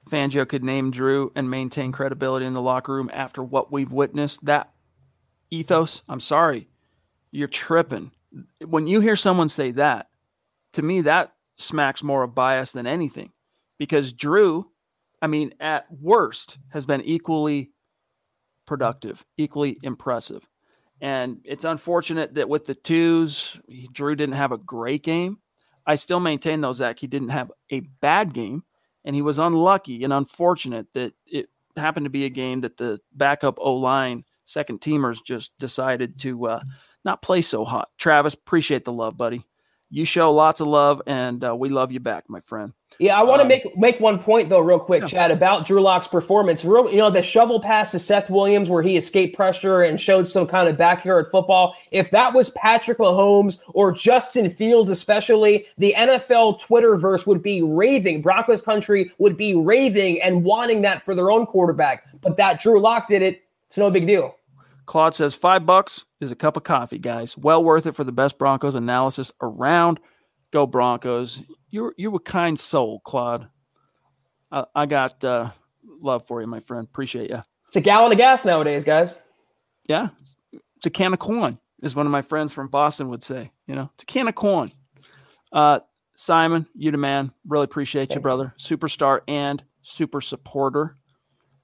Fangio could name Drew and maintain credibility in the locker room after what we've witnessed. That ethos, I'm sorry, you're tripping when you hear someone say that, to me, that smacks more of bias than anything because Drew, I mean, at worst, has been equally productive, equally impressive. And it's unfortunate that with the twos, Drew didn't have a great game. I still maintain, though, Zack, he didn't have a bad game. And he was unlucky and unfortunate that it happened to be a game that the backup O line second teamers just decided to uh, not play so hot. Travis, appreciate the love, buddy. You show lots of love, and uh, we love you back, my friend. Yeah, I want to um, make make one point though, real quick, yeah. Chad, about Drew Lock's performance. Real, you know, the shovel pass to Seth Williams where he escaped pressure and showed some kind of backyard football. If that was Patrick Mahomes or Justin Fields, especially, the NFL Twitterverse would be raving. Broncos country would be raving and wanting that for their own quarterback. But that Drew Lock did it. It's no big deal. Claude says five bucks is a cup of coffee, guys. Well worth it for the best Broncos analysis around. Go Broncos! You're you're a kind soul, Claude. I, I got uh, love for you, my friend. Appreciate you. It's a gallon of gas nowadays, guys. Yeah, it's a can of corn, as one of my friends from Boston would say. You know, it's a can of corn. Uh, Simon, you the man. Really appreciate Thank you, brother. Superstar and super supporter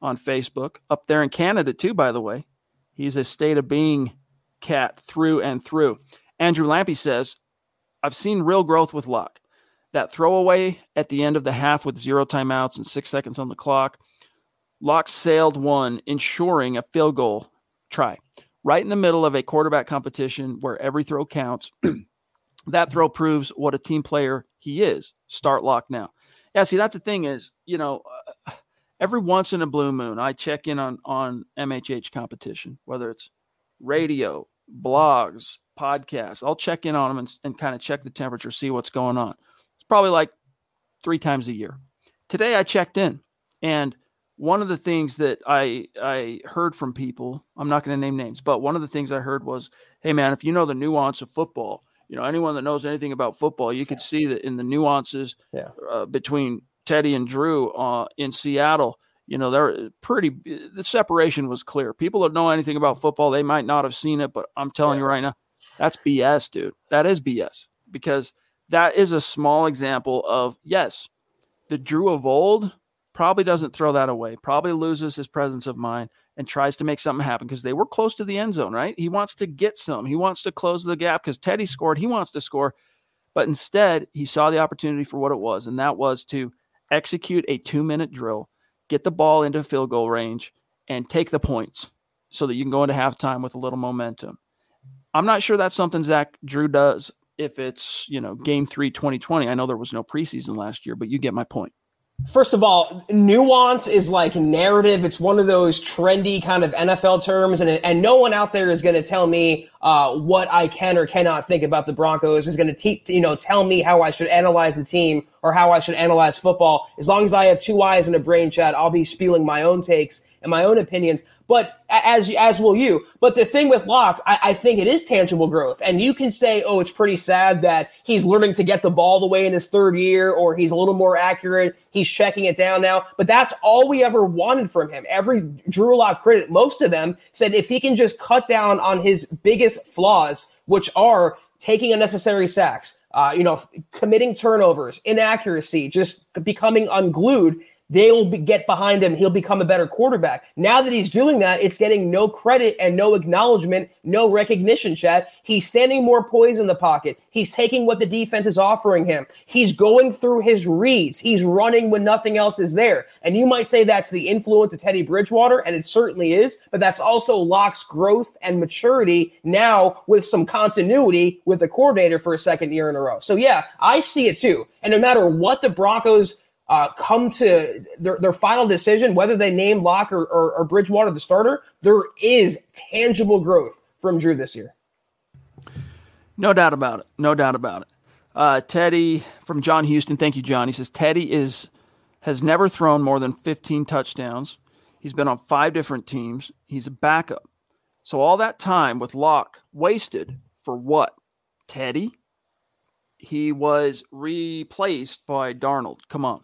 on Facebook. Up there in Canada too, by the way. He's a state of being cat through and through. Andrew Lampy says, I've seen real growth with Lock. That throwaway at the end of the half with zero timeouts and six seconds on the clock, Lock sailed one, ensuring a field goal try. Right in the middle of a quarterback competition where every throw counts, *clears throat* that throw proves what a team player he is. Start Lock now. Yeah, see, that's the thing is, you know, uh, every once in a blue moon, I check in on on MHH competition, whether it's radio, blogs, podcasts. I'll check in on them and, and kind of check the temperature, see what's going on. It's probably like three times a year. Today I checked in, and one of the things that I I heard from people, I'm not going to name names, but one of the things I heard was, "Hey man, if you know the nuance of football, you know anyone that knows anything about football, you could see that in the nuances yeah. uh, between Teddy and Drew uh, in Seattle, You know, they're pretty. The separation was clear. People that know anything about football, they might not have seen it, but I'm telling yeah. you right now, that's BS, dude. That is BS because that is a small example of yes, the Drew of old probably doesn't throw that away. Probably loses his presence of mind and tries to make something happen because they were close to the end zone, right? He wants to get some. He wants to close the gap because Teddy scored. He wants to score. But instead, he saw the opportunity for what it was, and that was to execute a two minute drill, get the ball into field goal range, and take the points so that you can go into halftime with a little momentum. I'm not sure that's something Zack Drew does if it's, you know, game three 2020. I know there was no preseason last year, but you get my point. First of all, nuance is like narrative. It's one of those trendy kind of NFL terms, and and no one out there is going to tell me uh, what I can or cannot think about the Broncos. Is going to you know tell me how I should analyze the team or how I should analyze football. As long as I have two eyes and a brain, Chad, I'll be spewing my own takes and my own opinions. But as as will you. But the thing with Lock, I, I, think it is tangible growth. And you can say, oh, it's pretty sad that he's learning to get the ball the way in his third year, or he's a little more accurate. He's checking it down now. But that's all we ever wanted from him. Every Drew Lock critic, most of them said if he can just cut down on his biggest flaws, which are taking unnecessary sacks, uh, you know, committing turnovers, inaccuracy, just becoming unglued they'll be, get behind him. He'll become a better quarterback. Now that he's doing that, it's getting no credit and no acknowledgement, no recognition, Chad. He's standing more poised in the pocket. He's taking what the defense is offering him. He's going through his reads. He's running when nothing else is there. And you might say that's the influence of Teddy Bridgewater, and it certainly is, but that's also Lock's growth and maturity now with some continuity with the coordinator for a second year in a row. So, yeah, I see it too. And no matter what the Broncos uh, come to their, their final decision, whether they name Lock or, or, or Bridgewater the starter, there is tangible growth from Drew this year. No doubt about it. No doubt about it. Uh, Teddy from John Houston. Thank you, John. He says Teddy is has never thrown more than 15 touchdowns. He's been on five different teams. He's a backup. So all that time with Lock wasted for what? Teddy? He was replaced by Darnold. Come on.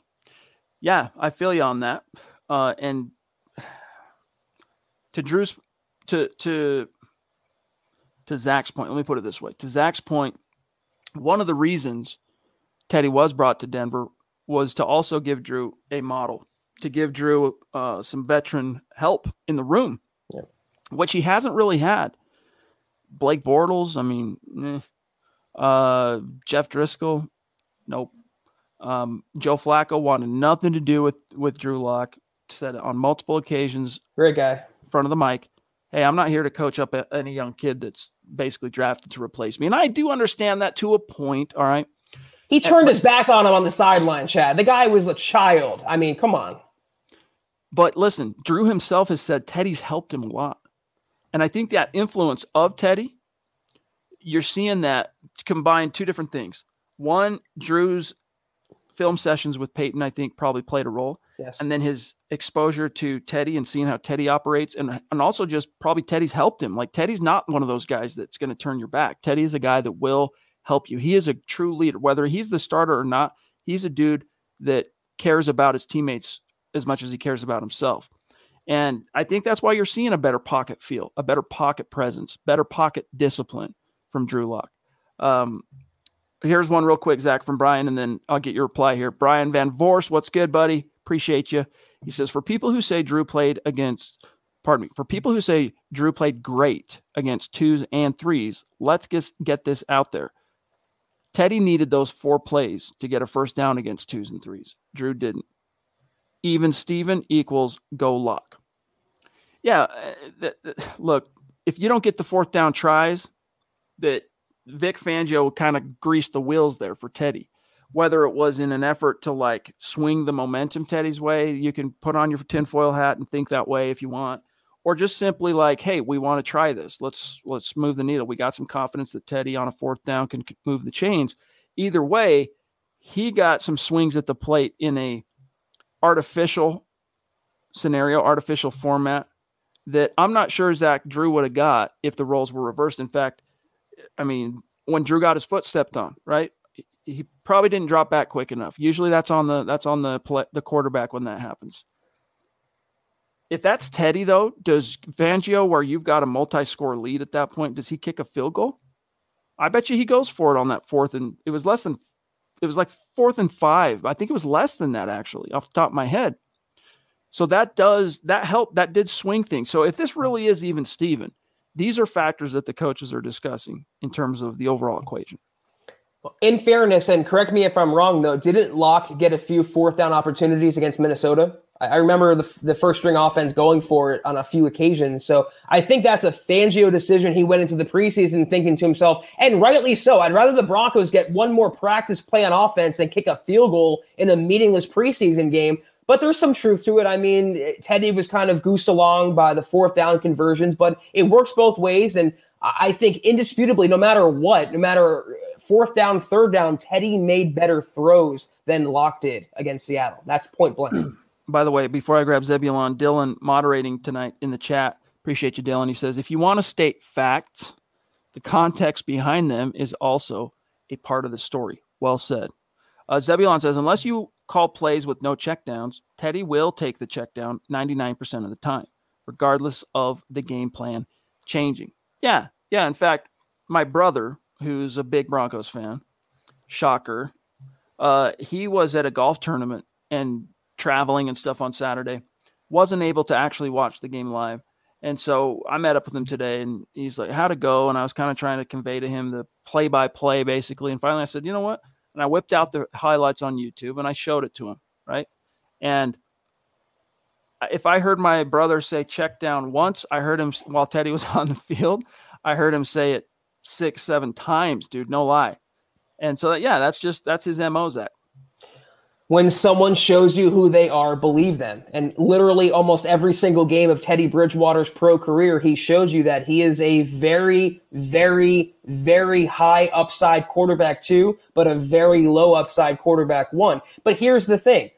Yeah, I feel you on that. Uh, and to Drew's to to to Zack's point, let me put it this way: to Zack's point, one of the reasons Teddy was brought to Denver was to also give Drew a model, to give Drew uh, some veteran help in the room, yeah. which he hasn't really had. Blake Bortles, I mean, eh. uh, Jeff Driskel, nope. Um, Joe Flacco wanted nothing to do with with Drew Lock. Said on multiple occasions. Great guy. In front of the mic. Hey, I'm not here to coach up a, any young kid that's basically drafted to replace me, and I do understand that to a point. All right. He turned his back on him on the sideline, Chad. The guy was a child. I mean, come on. But listen, Drew himself has said Teddy's helped him a lot. And I think that influence of Teddy, you're seeing that combine two different things. One, Drew's film sessions with Peyton, I think, probably played a role. Yes. And then his exposure to Teddy and seeing how Teddy operates, and and also just probably Teddy's helped him. Like Teddy's not one of those guys that's going to turn your back. Teddy is a guy that will help you. He is a true leader, whether he's the starter or not. He's a dude that cares about his teammates as much as he cares about himself. And I think that's why you're seeing a better pocket feel, a better pocket presence, better pocket discipline from Drew Lock. Um, Here's one real quick, Zack, from Brian, and then I'll get your reply here. Brian Van Vorst, what's good, buddy? Appreciate you. He says, for people who say Drew played against, pardon me, for people who say Drew played great against twos and threes, let's get, get this out there. Teddy needed those four plays to get a first down against twos and threes. Drew didn't. Even Steven equals go lock. Yeah, eh, th- th- look, if you don't get the fourth down tries that Vic Fangio kind of greased the wheels there for Teddy. Whether it was in an effort to like swing the momentum Teddy's way, you can put on your tinfoil hat and think that way if you want, or just simply like, hey, we want to try this. Let's let's move the needle. We got some confidence that Teddy on a fourth down can move the chains. Either way, he got some swings at the plate in a artificial scenario, artificial format that I'm not sure Zack Drew would have got if the roles were reversed. In fact, I mean, when Drew got his foot stepped on, right? He probably didn't drop back quick enough. Usually that's on the that's on the play, the quarterback when that happens. if that's Teddy though, does Fangio, where you've got a multi-score lead at that point, does he kick a field goal? I bet you he goes for it on that fourth, and it was less than, it was like fourth and five. I think it was less than that actually, off the top of my head. So that does that help that did swing things. So if this really is even Steven, these are factors that the coaches are discussing in terms of the overall equation. In fairness, and correct me if I'm wrong though, didn't Lock get a few fourth down opportunities against Minnesota? I remember the, the first string offense going for it on a few occasions. So I think that's a Fangio decision. He went into the preseason thinking to himself, and rightly so, I'd rather the Broncos get one more practice play on offense than kick a field goal in a meaningless preseason game. But there's some truth to it. I mean, Teddy was kind of goosed along by the fourth down conversions, but it works both ways. And I think indisputably, no matter what, no matter fourth down, third down, Teddy made better throws than Lock did against Seattle. That's point blank. *clears throat* By the way, before I grab Zebulon, Dylan moderating tonight in the chat. Appreciate you, Dylan. He says, if you want to state facts, the context behind them is also a part of the story. Well said. Uh, Zebulon says, unless you call plays with no checkdowns, Teddy will take the checkdown 99% of the time, regardless of the game plan changing. Yeah, yeah. In fact, my brother, who's a big Broncos fan, shocker, uh, he was at a golf tournament and traveling and stuff on Saturday, wasn't able to actually watch the game live. And so I met up with him today and he's like, How'd it go? And I was kind of trying to convey to him the play by play, basically. And finally I said, You know what? And I whipped out the highlights on YouTube and I showed it to him, right? And if I heard my brother say check down once, I heard him while Teddy was *laughs* on the field, I heard him say it six, seven times, dude, no lie. And so, that, yeah, that's just that's his mo, Zack when someone shows you who they are, believe them. And literally almost every single game of Teddy Bridgewater's pro career, he shows you that he is a very, very, very high upside quarterback two, but a very low upside quarterback one. But here's the thing.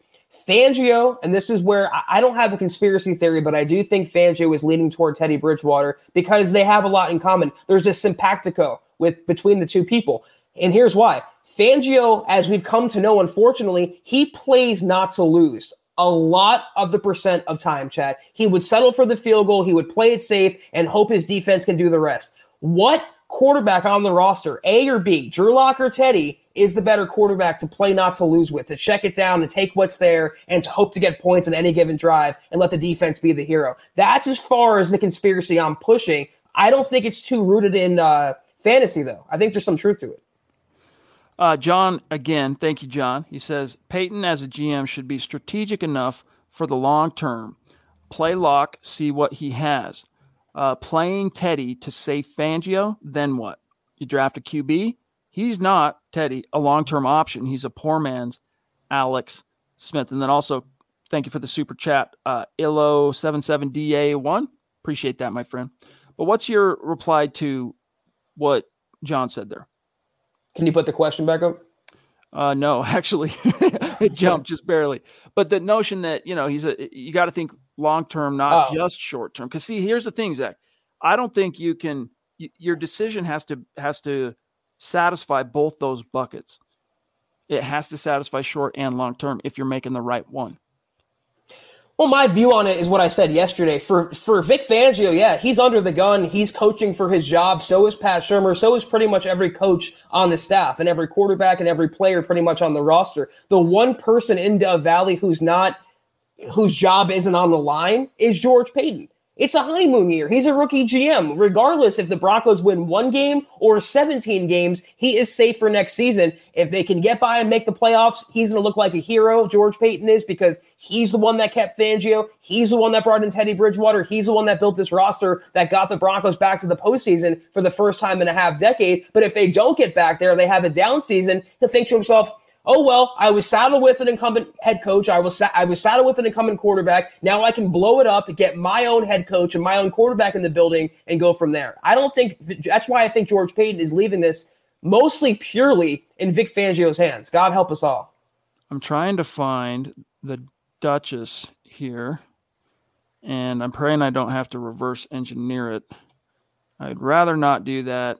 Fangio, and this is where I don't have a conspiracy theory, but I do think Fangio is leaning toward Teddy Bridgewater because they have a lot in common. There's a simpatico with between the two people. And here's why. Fangio, as we've come to know, unfortunately, he plays not to lose a lot of the percent of time, Chad. He would settle for the field goal, he would play it safe, and hope his defense can do the rest. What quarterback on the roster, A or B, Drew Lock or Teddy, is the better quarterback to play not to lose with, to check it down and take what's there and to hope to get points on any given drive and let the defense be the hero? That's as far as the conspiracy I'm pushing. I don't think it's too rooted in uh, fantasy, though. I think there's some truth to it. Uh, John, again, thank you, John. He says Paton as a GM should be strategic enough for the long term. Play lock, see what he has. Uh, playing Teddy to save Fangio, then what? You draft a QB? He's not, Teddy, a long term option. He's a poor man's Alex Smith. And then also, thank you for the super chat, uh, Illo77DA1. Appreciate that, my friend. But what's your reply to what John said there? Can you put the question back up? Uh, no, *laughs* actually, *laughs* it jumped just barely. But the notion that you know he's a you got to think long term, not oh. just short term. Because see, here's the thing, Zack. I don't think you can. your decision has to has to satisfy both those buckets. It has to satisfy short and long term if you're making the right one. Well, my view on it is what I said yesterday. For for Vic Fangio, yeah, he's under the gun. He's coaching for his job. So is Pat Shurmur. So is pretty much every coach on the staff and every quarterback and every player pretty much on the roster. The one person in Dove Valley who's not whose job isn't on the line is George Paton. It's a honeymoon year. He's a rookie GM. Regardless if the Broncos win one game or 17 games, he is safe for next season. If they can get by and make the playoffs, he's going to look like a hero, George Paton is, because he's the one that kept Fangio. He's the one that brought in Teddy Bridgewater. He's the one that built this roster that got the Broncos back to the postseason for the first time in a half decade. But if they don't get back there, they have a down season, he'll think to himself, oh well, I was saddled with an incumbent head coach. I was sa- I was saddled with an incumbent quarterback. Now I can blow it up, get my own head coach and my own quarterback in the building, and go from there. I don't think that's why I think George Paton is leaving this mostly purely in Vic Fangio's hands. God help us all. I'm trying to find the Duchess here, and I'm praying I don't have to reverse engineer it. I'd rather not do that.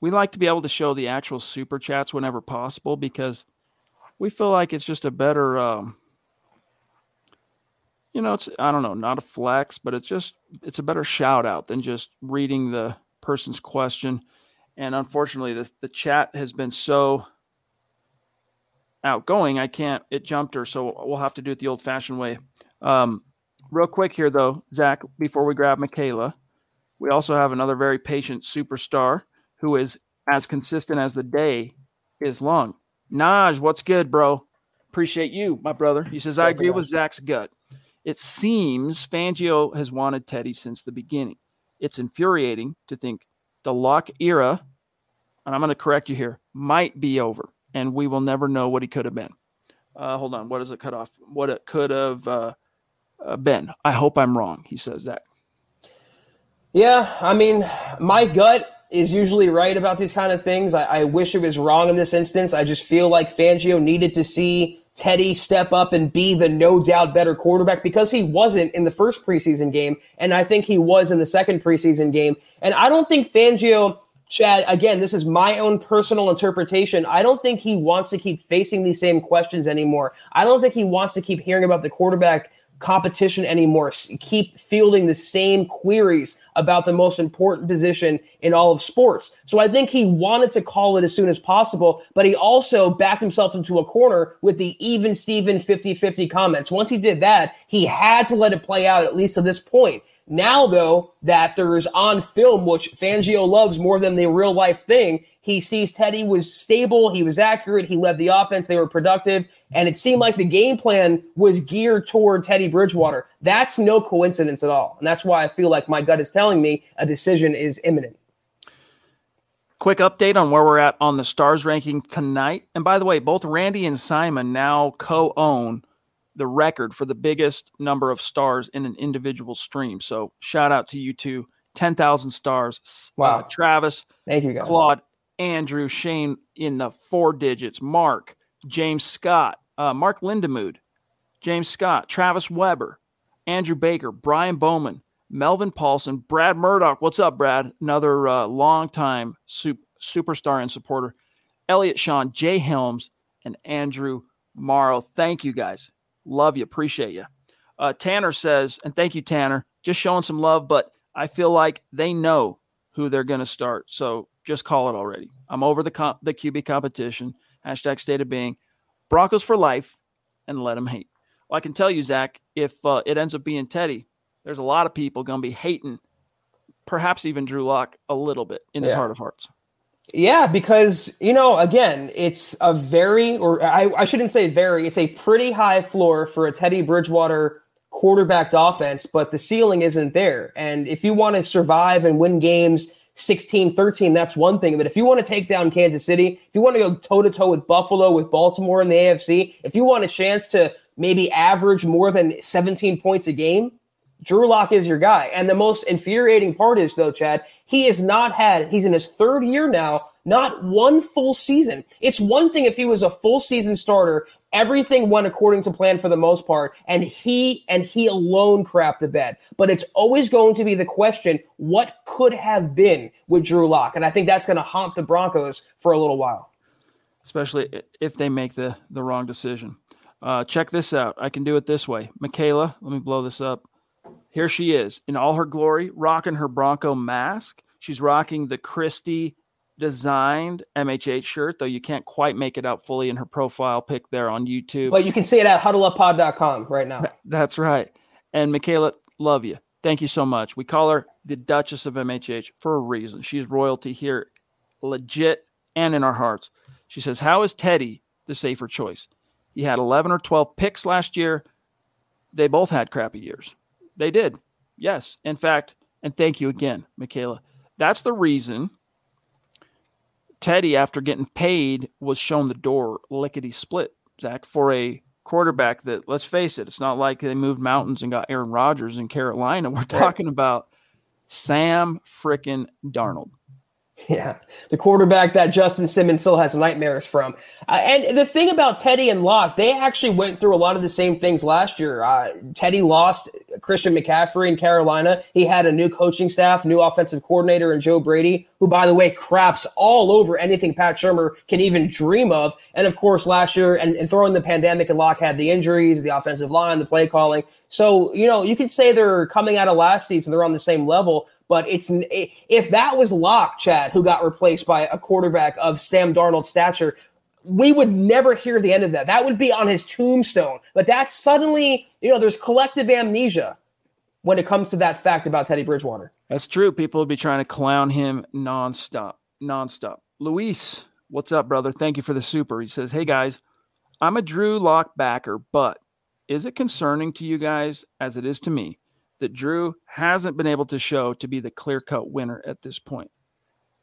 We like to be able to show the actual super chats whenever possible because we feel like it's just a better um, you know, it's I don't know, not a flex, but it's just it's a better shout out than just reading the person's question. And unfortunately, the the chat has been so outgoing, I can't. It jumped her, so we'll have to do it the old fashioned way. Um, real quick here, though, Zack, before we grab Michaela, we also have another very patient superstar who is as consistent as the day is long. Naj, what's good, bro? Appreciate you, my brother. He says, I agree with Zack's gut. It seems Fangio has wanted Teddy since the beginning. It's infuriating to think the Lock era, and I'm going to correct you here, might be over, and we will never know what he could have been. Uh, hold on. What does it cut off? What it could have uh, uh, been. I hope I'm wrong, he says that. Yeah, I mean, my gut is usually right about these kind of things. I, I wish it was wrong in this instance. I just feel like Fangio needed to see Teddy step up and be the no doubt better quarterback because he wasn't in the first preseason game. And I think he was in the second preseason game. And I don't think Fangio, Chad, again, this is my own personal interpretation. I don't think he wants to keep facing these same questions anymore. I don't think he wants to keep hearing about the quarterback competition anymore. Keep fielding the same queries about the most important position in all of sports. So I think he wanted to call it as soon as possible, but he also backed himself into a corner with the even Steven 50 50 comments. Once he did that, he had to let it play out, at least to this point. Now, though, that there is on film, which Fangio loves more than the real life thing, he sees Teddy was stable, he was accurate, he led the offense, they were productive, and it seemed like the game plan was geared toward Teddy Bridgewater. That's no coincidence at all. And that's why I feel like my gut is telling me a decision is imminent. Quick update on where we're at on the stars ranking tonight. And by the way, both Randy and Simon now co own the record for the biggest number of stars in an individual stream. So shout out to you two. 10,000 stars. Wow. Uh, Travis. Thank you guys. Claude, Andrew, Shane in the four digits. Mark, James Scott, uh, Mark Lindemood, James Scott, Travis Weber, Andrew Baker, Brian Bowman, Melvin Paulson, Brad Murdoch. What's up, Brad? Another uh, longtime super, superstar and supporter. Elliot Sean, Jay Helms, and Andrew Morrow. Thank you guys. Love you. Appreciate you. Uh, Tanner says, and thank you, Tanner, just showing some love, but I feel like they know who they're going to start. So just call it already. I'm over the comp- the QB competition. Hashtag state of being. Broncos for life and let them hate. Well, I can tell you, Zack, if uh, it ends up being Teddy, there's a lot of people going to be hating, perhaps even Drew Lock a little bit in his heart of hearts. Yeah, because you know, again, it's a very, or I, I shouldn't say very, it's a pretty high floor for a Teddy Bridgewater quarterbacked offense, but the ceiling isn't there. And if you want to survive and win games 16 13, that's one thing. But if you want to take down Kansas City, if you want to go toe to toe with Buffalo, with Baltimore in the AFC, if you want a chance to maybe average more than 17 points a game, Drew Lock is your guy. And the most infuriating part is, though, Chad, he has not had, he's in his third year now, not one full season. It's one thing if he was a full season starter, everything went according to plan for the most part, and he and he alone crapped the bed. But it's always going to be the question what could have been with Drew Lock? And I think that's going to haunt the Broncos for a little while. Especially if they make the, the wrong decision. Uh, check this out. I can do it this way. Michaela, let me blow this up. Here she is in all her glory, rocking her Bronco mask. She's rocking the Christie designed MHH shirt, though you can't quite make it out fully in her profile pic there on YouTube. But you can see it at huddleuppod.com right now. That's right. And Michaela, love you. Thank you so much. We call her the Duchess of MHH for a reason. She's royalty here, legit and in our hearts. She says, How is Teddy the safer choice? He had 11 or 12 picks last year. They both had crappy years. They did. Yes. In fact, and thank you again, Michaela. That's the reason Teddy, after getting paid, was shown the door lickety split, Zack, for a quarterback that, let's face it, it's not like they moved mountains and got Aaron Rodgers in Carolina. *laughs* We're talking about Sam frickin' Darnold. Yeah, the quarterback that Justin Simmons still has nightmares from. Uh, and the thing about Teddy and Lock, they actually went through a lot of the same things last year. Uh, Teddy lost Christian McCaffrey in Carolina. He had a new coaching staff, new offensive coordinator, and Joe Brady, who, by the way, craps all over anything Pat Shurmur can even dream of. And of course, last year, and, and throwing the pandemic, and Lock had the injuries, the offensive line, the play calling. So, you know, you could say they're coming out of last season, they're on the same level, but it's if that was Lock, Chad, who got replaced by a quarterback of Sam Darnold's stature, we would never hear the end of that. That would be on his tombstone. But that's suddenly, you know, there's collective amnesia when it comes to that fact about Teddy Bridgewater. That's true. People would be trying to clown him nonstop, nonstop. Luis, what's up, brother? Thank you for the super. He says, Hey guys, I'm a Drew Lock backer, but is it concerning to you guys, as it is to me, that Drew hasn't been able to show to be the clear cut winner at this point?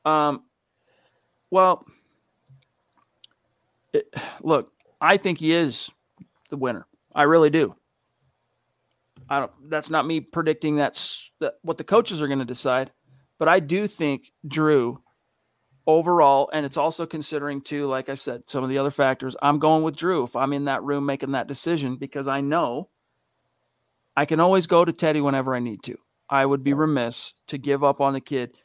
Um, well, it, look, I think he is the winner. I really do. I don't. That's not me predicting that's that, what the coaches are going to decide, but I do think Drew overall, and it's also considering too, like I've said, some of the other factors. I'm going with Drew if I'm in that room making that decision because I know I can always go to Teddy whenever I need to. I would be remiss to give up on the kid,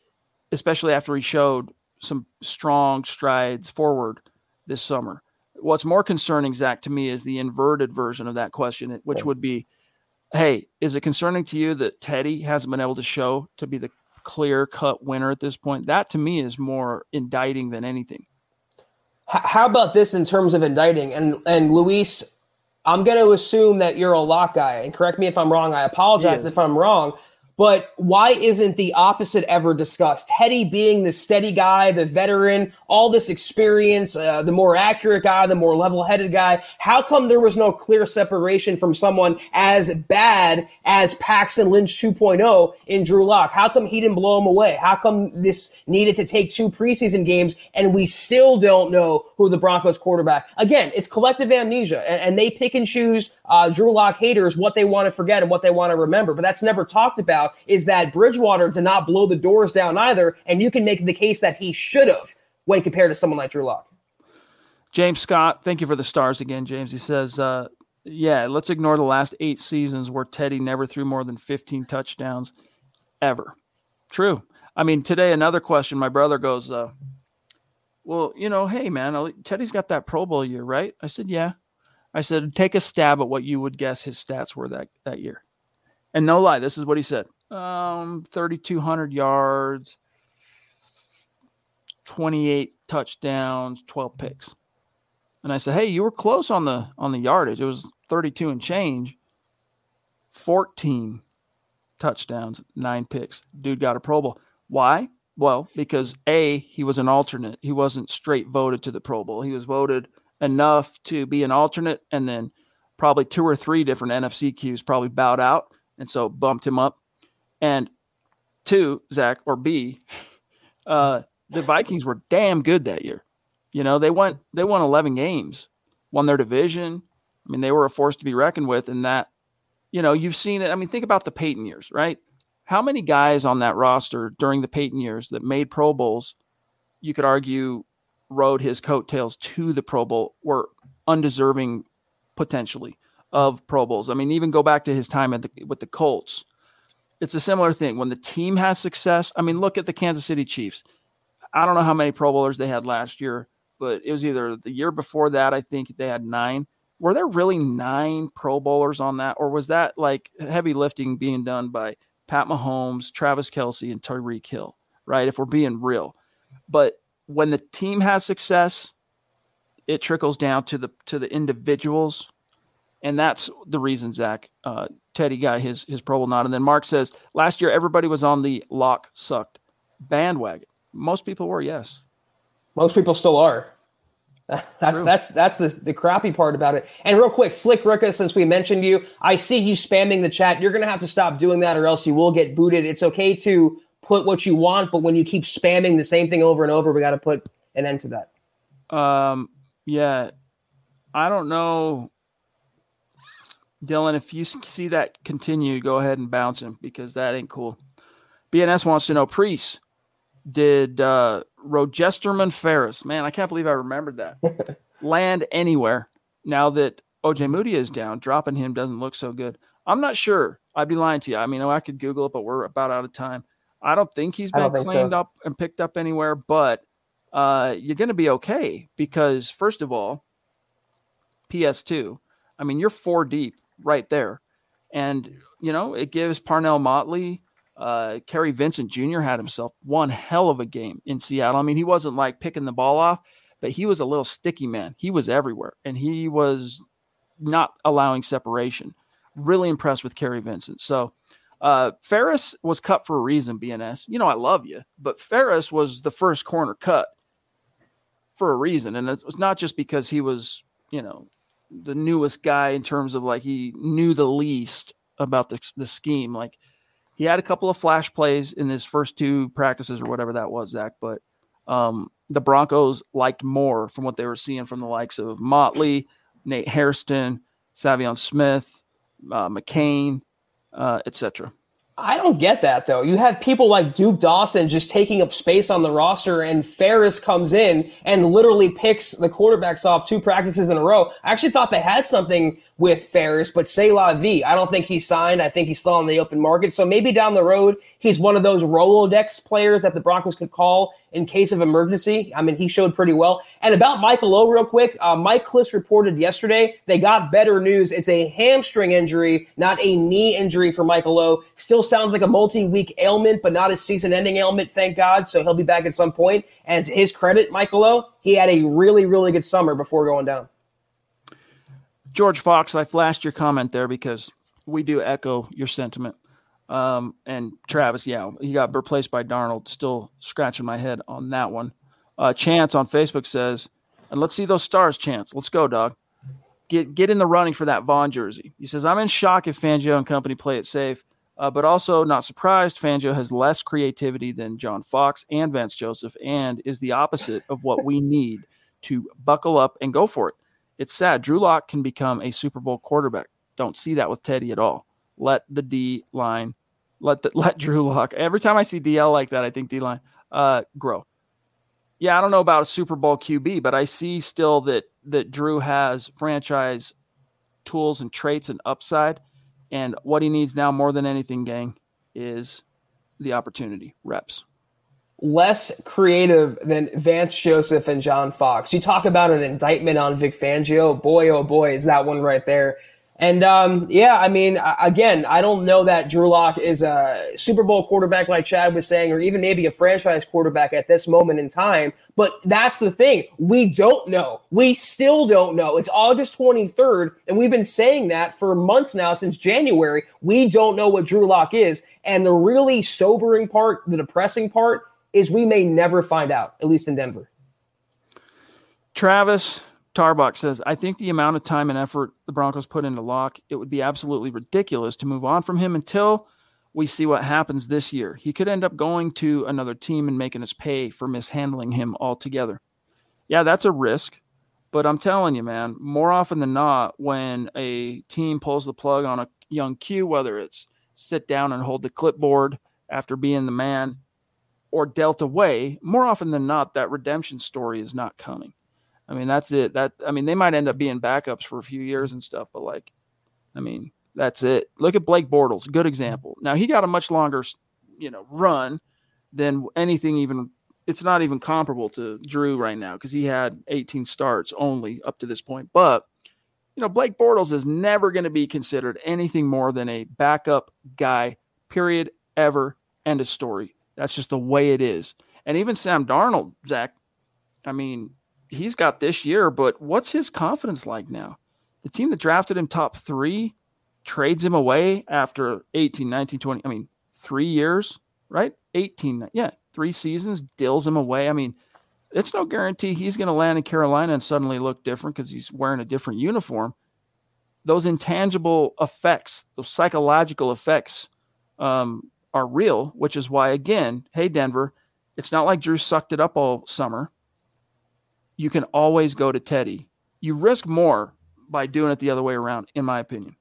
especially after he showed some strong strides forward this summer. What's more concerning, Zack, to me is the inverted version of that question, which would be, hey, is it concerning to you that Teddy hasn't been able to show to be the clear cut winner at this point. That to me is more indicting than anything. How about this in terms of indicting? And and Luis, I'm going to assume that you're a lock guy, and correct me if I'm wrong. I apologize if I'm wrong. But why isn't the opposite ever discussed? Teddy being the steady guy, the veteran, all this experience, uh, the more accurate guy, the more level headed guy. How come there was no clear separation from someone as bad as Paxton Lynch 2.0 in Drew Lock? How come he didn't blow him away? How come this needed to take two preseason games and we still don't know who the Broncos quarterback? Again, it's collective amnesia and, and they pick and choose uh, Drew Lock haters what they want to forget and what they want to remember. But that's never talked about is that Bridgewater did not blow the doors down either. And you can make the case that he should have when compared to someone like Drew Lock. James Scott, thank you for the stars again, James. He says, uh, yeah, let's ignore the last eight seasons where Teddy never threw more than 15 touchdowns ever. True. I mean, today, another question. My brother goes, uh, well, you know, hey, man, Teddy's got that Pro Bowl year, right? I said, yeah. I said, take a stab at what you would guess his stats were that, that year. And no lie, this is what he said. Um, 3,200 yards, 28 touchdowns, 12 picks. And I said, "Hey, you were close on the on the yardage. It was 32 and change. 14 touchdowns, 9 picks. Dude got a Pro Bowl. Why? Well, because A, he was an alternate. He wasn't straight voted to the Pro Bowl. He was voted enough to be an alternate, and then probably two or three different NFC Qs probably bowed out, and so bumped him up. And two, Zack or B, uh, the Vikings were damn good that year. You know, they went they won 11 games, won their division. I mean, they were a force to be reckoned with. in that, you know, you've seen it. I mean, think about the Peyton years, right? How many guys on that roster during the Peyton years that made Pro Bowls, you could argue, rode his coattails to the Pro Bowl were undeserving potentially of Pro Bowls. I mean, even go back to his time at the, with the Colts. It's a similar thing. When the team has success, I mean, look at the Kansas City Chiefs. I don't know how many Pro Bowlers they had last year, but it was either the year before that, I think they had nine. Were there really nine Pro Bowlers on that? Or was that like heavy lifting being done by Pat Mahomes, Travis Kelce, and Tyreek Hill, right? If we're being real. But when the team has success, it trickles down to the to the individuals, and that's the reason Zack uh, Teddy got his his Pro Bowl nod. And then Mark says last year everybody was on the lock sucked bandwagon. Most people were, yes. Most people still are. *laughs* That's True. that's that's the the crappy part about it. And real quick, Slick Ricka, since we mentioned you, I see you spamming the chat. You're gonna have to stop doing that, or else you will get booted. It's okay to put what you want, but when you keep spamming the same thing over and over, we got to put an end to that. Um, yeah, I don't know, Dylan. If you see that continue, go ahead and bounce him because that ain't cool. BNS wants to know, Priest, did uh, Rojesterman Farris, man, I can't believe I remembered that, *laughs* land anywhere now that OJ Moody is down? Dropping him doesn't look so good. I'm not sure. I'd be lying to you. I mean, I could Google it, but we're about out of time. I don't think he's been cleaned so. up and picked up anywhere, but uh, you're going to be okay because, first of all, PS2, I mean, you're four deep right there. And, you know, it gives Parnell Motley, uh, Kary Vincent Jr. had himself one hell of a game in Seattle. I mean, he wasn't like picking the ball off, but he was a little sticky man. He was everywhere and he was not allowing separation. Really impressed with Kary Vincent. So, uh, Farris was cut for a reason, BNS. You know, I love you, but Farris was the first corner cut for a reason. And it was not just because he was, you know, the newest guy in terms of like he knew the least about the, the scheme. Like he had a couple of flash plays in his first two practices or whatever that was, Zach, but um, the Broncos liked more from what they were seeing from the likes of Motley, Nate Hairston, Saivion Smith, uh, McCain, uh, etc. I don't get that though. You have people like Duke Dawson just taking up space on the roster, and Farris comes in and literally picks the quarterbacks off two practices in a row. I actually thought they had something with Farris, but say la vie. I don't think he's signed. I think he's still on the open market. So maybe down the road, he's one of those Rolodex players that the Broncos could call in case of emergency. I mean, he showed pretty well. And about Michael O, real quick, uh, Mike Klis reported yesterday they got better news. It's a hamstring injury, not a knee injury for Michael O. Still sounds like a multi-week ailment, but not a season-ending ailment, thank God. So he'll be back at some point. And to his credit, Michael O, he had a really, really good summer before going down. George Fox, I flashed your comment there because we do echo your sentiment. Um, and Travis, yeah, he got replaced by Darnold. Still scratching my head on that one. Uh, Chance on Facebook says, and let's see those stars, Chance. Let's go, dog. Get get in the running for that Von jersey. He says, I'm in shock if Fangio and company play it safe, uh, but also not surprised. Fangio has less creativity than John Fox and Vance Joseph, and is the opposite of what we need to buckle up and go for it. It's sad. Drew Lock can become a Super Bowl quarterback. Don't see that with Teddy at all. Let the D line, let the, *laughs* let Drew Lock. Every time I see DL like that, I think D line uh, grow. Yeah, I don't know about a Super Bowl QB, but I see still that that Drew has franchise tools and traits and upside. And what he needs now more than anything, gang, is the opportunity reps less creative than Vance Joseph and John Fox. You talk about an indictment on Vic Fangio. Boy, oh boy, is that one right there. And um, yeah, I mean, again, I don't know that Drew Lock is a Super Bowl quarterback like Chad was saying, or even maybe a franchise quarterback at this moment in time. But that's the thing. We don't know. We still don't know. It's August 23rd, and we've been saying that for months now since January. We don't know what Drew Lock is. And the really sobering part, the depressing part, is we may never find out, at least in Denver. Travis Tarbuck says, I think the amount of time and effort the Broncos put into Lock, it would be absolutely ridiculous to move on from him until we see what happens this year. He could end up going to another team and making us pay for mishandling him altogether. Yeah, that's a risk. But I'm telling you, man, more often than not, when a team pulls the plug on a young Q, whether it's sit down and hold the clipboard after being the man, or dealt away, more often than not, that redemption story is not coming. I mean, that's it. That I mean, they might end up being backups for a few years and stuff, but like, I mean, that's it. Look at Blake Bortles, good example. Now he got a much longer, you know, run than anything even. It's not even comparable to Drew right now because he had 18 starts only up to this point. But you know, Blake Bortles is never going to be considered anything more than a backup guy. Period. Ever. End of story. That's just the way it is. And even Sam Darnold, Zack, I mean, he's got this year, but what's his confidence like now? The team that drafted him top three trades him away after 18, 19, 20. I mean, three years, right? 18, yeah, three seasons, dills him away. I mean, it's no guarantee he's going to land in Carolina and suddenly look different because he's wearing a different uniform. Those intangible effects, those psychological effects, um, are real, which is why, again, hey, Denver, it's not like Drew sucked it up all summer. You can always go to Teddy. You risk more by doing it the other way around, in my opinion.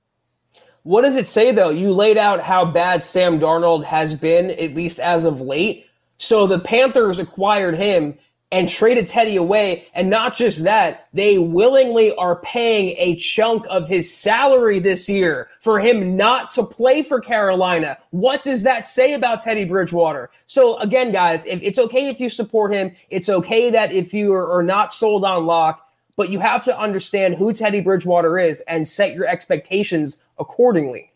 What does it say, though? You laid out how bad Sam Darnold has been, at least as of late. So the Panthers acquired him and traded Teddy away. And not just that, they willingly are paying a chunk of his salary this year for him not to play for Carolina. What does that say about Teddy Bridgewater? So again, guys, if it's okay if you support him, it's okay that if you are, are not sold on Lock, but you have to understand who Teddy Bridgewater is and set your expectations accordingly.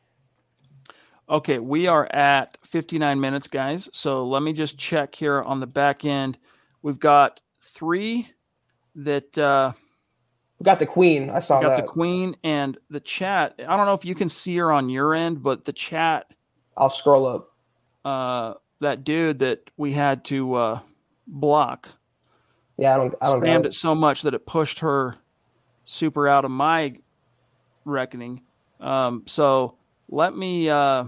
Okay, we are at 59 minutes, guys. So let me just check here on the back end. We've got three that uh, we got the queen. I saw got that. the queen and the chat. I don't know if you can see her on your end, but the chat. I'll scroll up. Uh, that dude that we had to uh, block. Yeah, I don't. I don't spammed know. it so much that it pushed her super out of my reckoning. Um, so let me. Uh,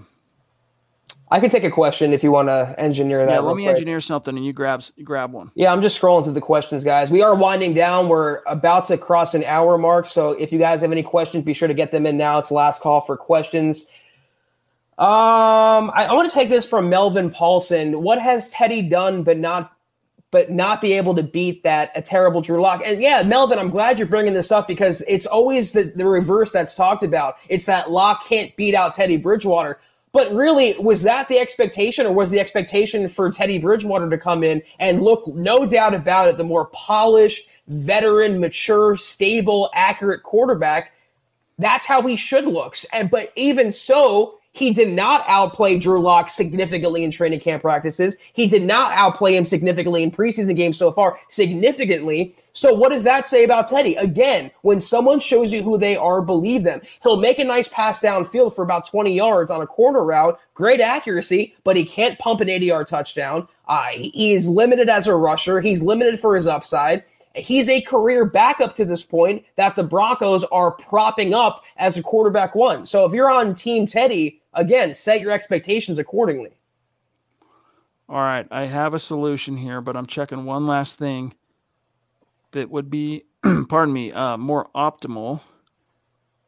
I can take a question if you want to engineer that. yeah, let me quick. engineer something, and you grab grab one. Yeah, I'm just scrolling through the questions, guys. We are winding down. We're about to cross an hour mark. So if you guys have any questions, be sure to get them in now. It's last call for questions. Um, I, I want to take this from Melvin Paulson. What has Teddy done but not but not be able to beat that a terrible Drew Lock? And yeah, Melvin, I'm glad you're bringing this up because it's always the, the reverse that's talked about. It's that Lock can't beat out Teddy Bridgewater. But really, was that the expectation, or was the expectation for Teddy Bridgewater to come in and look, no doubt about it, the more polished, veteran, mature, stable, accurate quarterback? That's how he should look. And but even so, he did not outplay Drew Lock significantly in training camp practices. He did not outplay him significantly in preseason games so far, significantly. So what does that say about Teddy? Again, when someone shows you who they are, believe them. He'll make a nice pass downfield for about 20 yards on a corner route, great accuracy, but he can't pump an 80-yard touchdown. Uh, he is limited as a rusher. He's limited for his upside. He's a career backup to this point that the Broncos are propping up as a quarterback one. So if you're on Team Teddy, again, set your expectations accordingly. All right, I have a solution here, but I'm checking one last thing that would be, *clears throat* pardon me, uh, more optimal.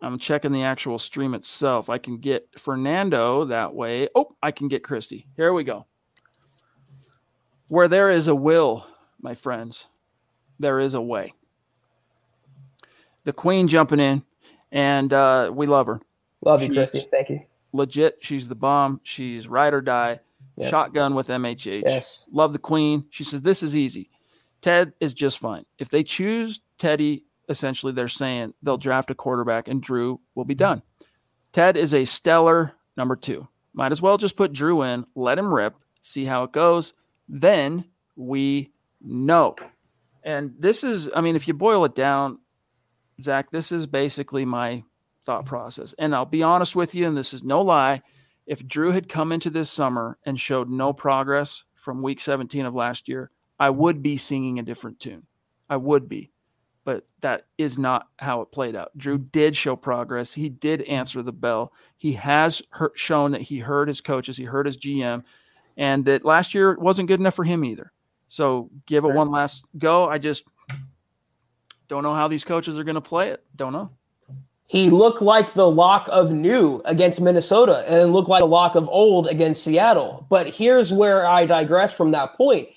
I'm checking the actual stream itself. I can get Fernando that way. Oh, I can get Christy. Here we go. Where there is a will, my friends, there is a way. The queen jumping in, and uh, we love her. Love you, Christy. Thank you. Legit, she's the bomb. She's ride or die. Yes. Shotgun with MHH. Yes. Love the queen. She says, This is easy. Ted is just fine. If they choose Teddy, essentially they're saying they'll draft a quarterback and Drew will be done. Ted is a stellar number two. Might as well just put Drew in, let him rip, see how it goes. Then we know. And this is, I mean, if you boil it down, Zack, this is basically my thought process. And I'll be honest with you, and this is no lie. If Drew had come into this summer and showed no progress from week 17 of last year, I would be singing a different tune. I would be. But that is not how it played out. Drew did show progress. He did answer the bell. He has heard, shown that he heard his coaches, he heard his GM, and that last year wasn't good enough for him either. So give it one last go. I just don't know how these coaches are going to play it. Don't know. He looked like the lock of new against Minnesota and looked like a lock of old against Seattle. But here's where I digress from that point.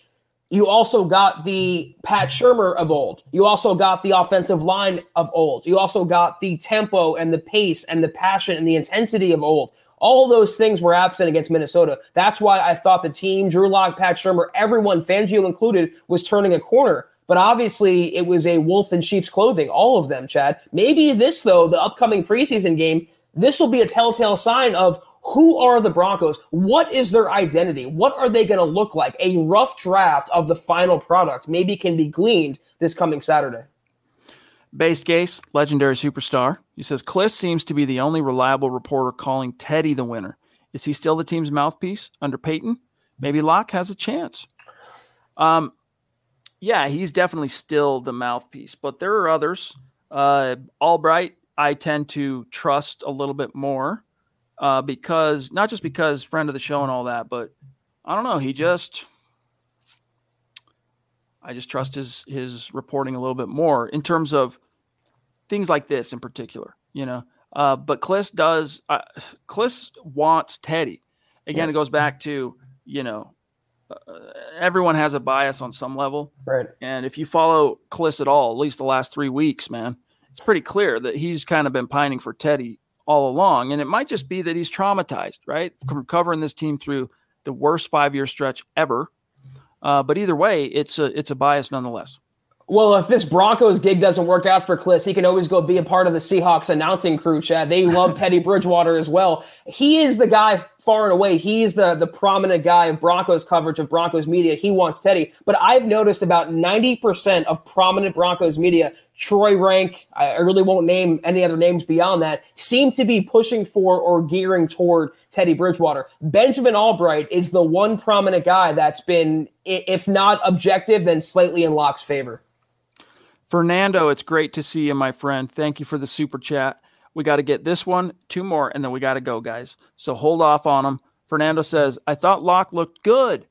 You also got the Pat Shurmur of old. You also got the offensive line of old. You also got the tempo and the pace and the passion and the intensity of old. All those things were absent against Minnesota. That's why I thought the team, Drew Lock, Pat Shurmur, everyone, Fangio included, was turning a corner. But obviously, it was a wolf in sheep's clothing, all of them, Chad. Maybe this, though, the upcoming preseason game, this will be a telltale sign of who are the Broncos? What is their identity? What are they going to look like? A rough draft of the final product maybe can be gleaned this coming Saturday. Based case, legendary superstar. He says Klis seems to be the only reliable reporter calling Teddy the winner. Is he still the team's mouthpiece under Paton? Maybe Lock has a chance. Um, yeah, he's definitely still the mouthpiece, but there are others. Uh, Albright, I tend to trust a little bit more uh, because not just because friend of the show and all that, but I don't know. He just, I just trust his his reporting a little bit more in terms of things like this in particular. You know, uh, but Klis does. Uh, Klis wants Teddy. Again, it goes back to you know, everyone has a bias on some level. Right. And if you follow Klis at all, at least the last three weeks, man, it's pretty clear that he's kind of been pining for Teddy all along. And it might just be that he's traumatized, right? From covering this team through the worst five year stretch ever. Uh, but either way, it's a it's a bias nonetheless. Well, if this Broncos gig doesn't work out for Klis, he can always go be a part of the Seahawks announcing crew, Chad. They love *laughs* Teddy Bridgewater as well. He is the guy far and away. He is the, the prominent guy of Broncos coverage, of Broncos media. He wants Teddy. But I've noticed about 90% of prominent Broncos media, Troy Renck, I really won't name any other names beyond that, seem to be pushing for or gearing toward Teddy Bridgewater. Benjamin Albright is the one prominent guy that's been, if not objective, then slightly in Lock's favor. Fernando, it's great to see you, my friend. Thank you for the super chat. We got to get this one, two more, and then we got to go, guys. So hold off on them. Fernando says, I thought Lock looked good.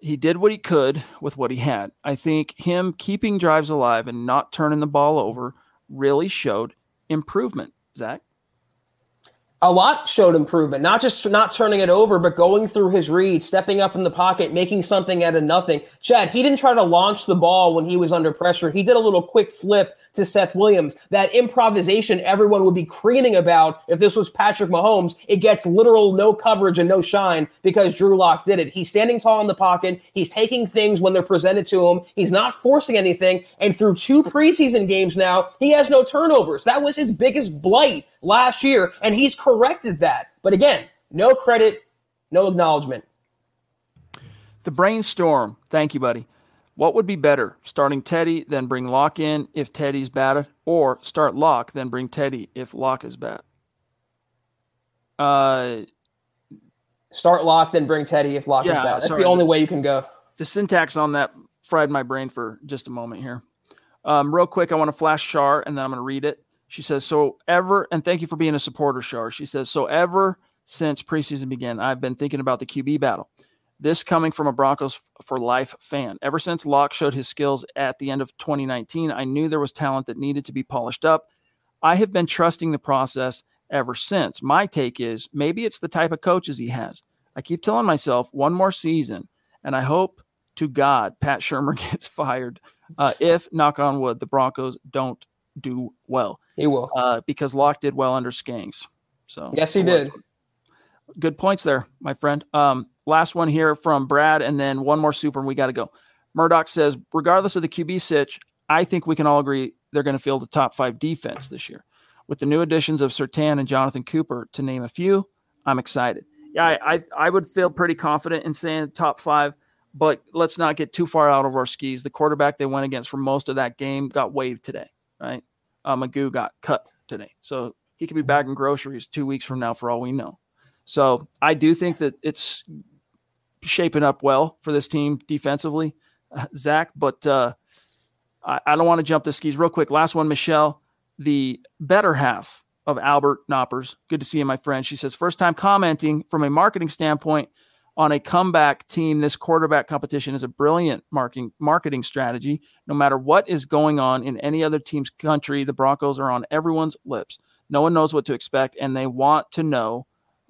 He did what he could with what he had. I think him keeping drives alive and not turning the ball over really showed improvement. Zack? A lot showed improvement, not just not turning it over, but going through his read, stepping up in the pocket, making something out of nothing. Chad, he didn't try to launch the ball when he was under pressure. He did a little quick flip to Seth Williams. That improvisation everyone would be creaming about if this was Patrick Mahomes. It gets literal no coverage and no shine because Drew Lock did it. He's standing tall in the pocket. He's taking things when they're presented to him. He's not forcing anything. And through two preseason games now, he has no turnovers. That was his biggest blight last year, and he's corrected that. But again, no credit, no acknowledgement. The brainstorm. Thank you, buddy. What would be better, starting Teddy, then bring Lock in if Teddy's bad, or start Lock, then bring Teddy if Lock is bad? Uh, start Lock, then bring Teddy if Lock yeah, is bad. That's sorry, the only way you can go. The syntax on that fried my brain for just a moment here. Um, real quick, I want to flash Char and then I'm going to read it. She says, "So ever, and thank you for being a supporter, Shar." She says, "So ever since preseason began, I've been thinking about the QB battle." This coming from a Broncos for life fan. Ever since Lock showed his skills at the end of 2019, I knew there was talent that needed to be polished up. I have been trusting the process ever since. My take is maybe it's the type of coaches he has. I keep telling myself one more season, and I hope to God Pat Shurmur *laughs* gets fired. Uh, if, knock on wood, the Broncos don't do well. He will. Uh, because Lock did well under Skangs. So yes, he did. Good points there, my friend. Um, Last one here from Brad, and then one more super, and we got to go. Murdoch says, regardless of the QB sitch, I think we can all agree they're going to field the top five defense this year. With the new additions of Surtain and Jonathan Cooper, to name a few, I'm excited. Yeah, I, I, I would feel pretty confident in saying top five, but let's not get too far out of our skis. The quarterback they went against for most of that game got waived today, right? Uh, McGough got cut today. So he could be bagging groceries two weeks from now for all we know. So I do think that it's shaping up well for this team defensively, *laughs* Zack. But uh, I, I, don't want to jump the skis real quick. Last one, Michelle, the better half of Albert Knoppers. Good to see you, my friend. She says, first time commenting from a marketing standpoint on a comeback team. This quarterback competition is a brilliant marketing marketing strategy. No matter what is going on in any other team's country, the Broncos are on everyone's lips. No one knows what to expect, and they want to know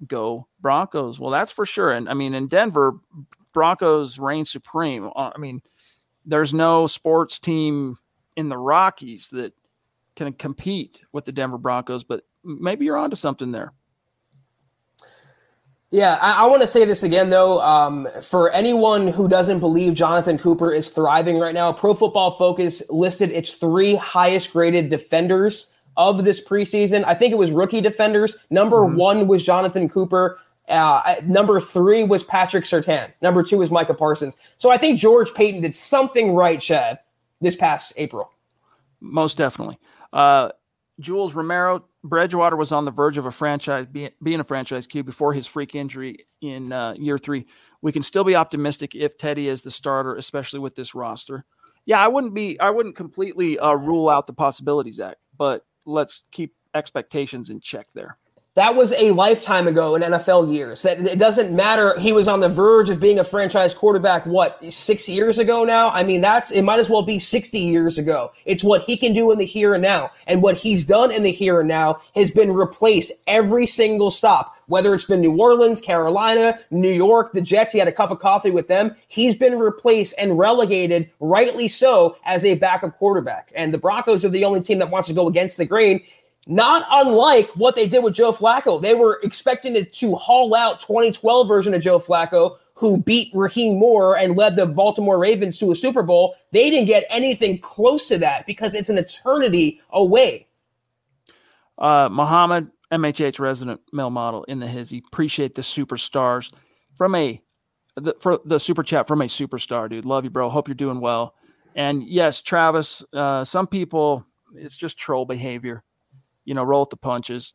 go Broncos. Well, that's for sure. And I mean, in Denver, Broncos reign supreme. Uh, I mean, there's no sports team in the Rockies that can compete with the Denver Broncos, but maybe you're onto something there. Yeah, I, I want to say this again, though. Um, for anyone who doesn't believe Jonathan Cooper is thriving right now, Pro Football Focus listed its three highest graded defenders of this preseason. I think it was rookie defenders. Number mm-hmm. one was Jonathan Cooper. Uh, number three was Patrick Surtain. Number two was Micah Parsons. So I think George Paton did something right, Chad, this past April. Most definitely. Uh, Jules Romero, Bridgewater was on the verge of a franchise being, being a franchise Q before his freak injury in uh, year three. We can still be optimistic if Teddy is the starter, especially with this roster. Yeah, I wouldn't be. I wouldn't completely uh, rule out the possibility, Zack. But let's keep expectations in check there. That was a lifetime ago in NFL years. That it doesn't matter. He was on the verge of being a franchise quarterback. What six years ago now? I mean, that's it. Might as well be sixty years ago. It's what he can do in the here and now, and what he's done in the here and now has been replaced every single stop. Whether it's been New Orleans, Carolina, New York, the Jets, he had a cup of coffee with them. He's been replaced and relegated, rightly so, as a backup quarterback. And the Broncos are the only team that wants to go against the grain not unlike what they did with Joe Flacco. They were expecting it to haul out 2012 version of Joe Flacco, who beat Rahim Moore and led the Baltimore Ravens to a Super Bowl, they didn't get anything close to that because it's an eternity away. Uh, Muhammad, MHH resident male model in the hizzy. Appreciate the superstars from a the, for the super chat from a superstar, dude. Love you, bro. Hope you're doing well. And yes, Travis, uh, some people it's just troll behavior. You know, roll with the punches.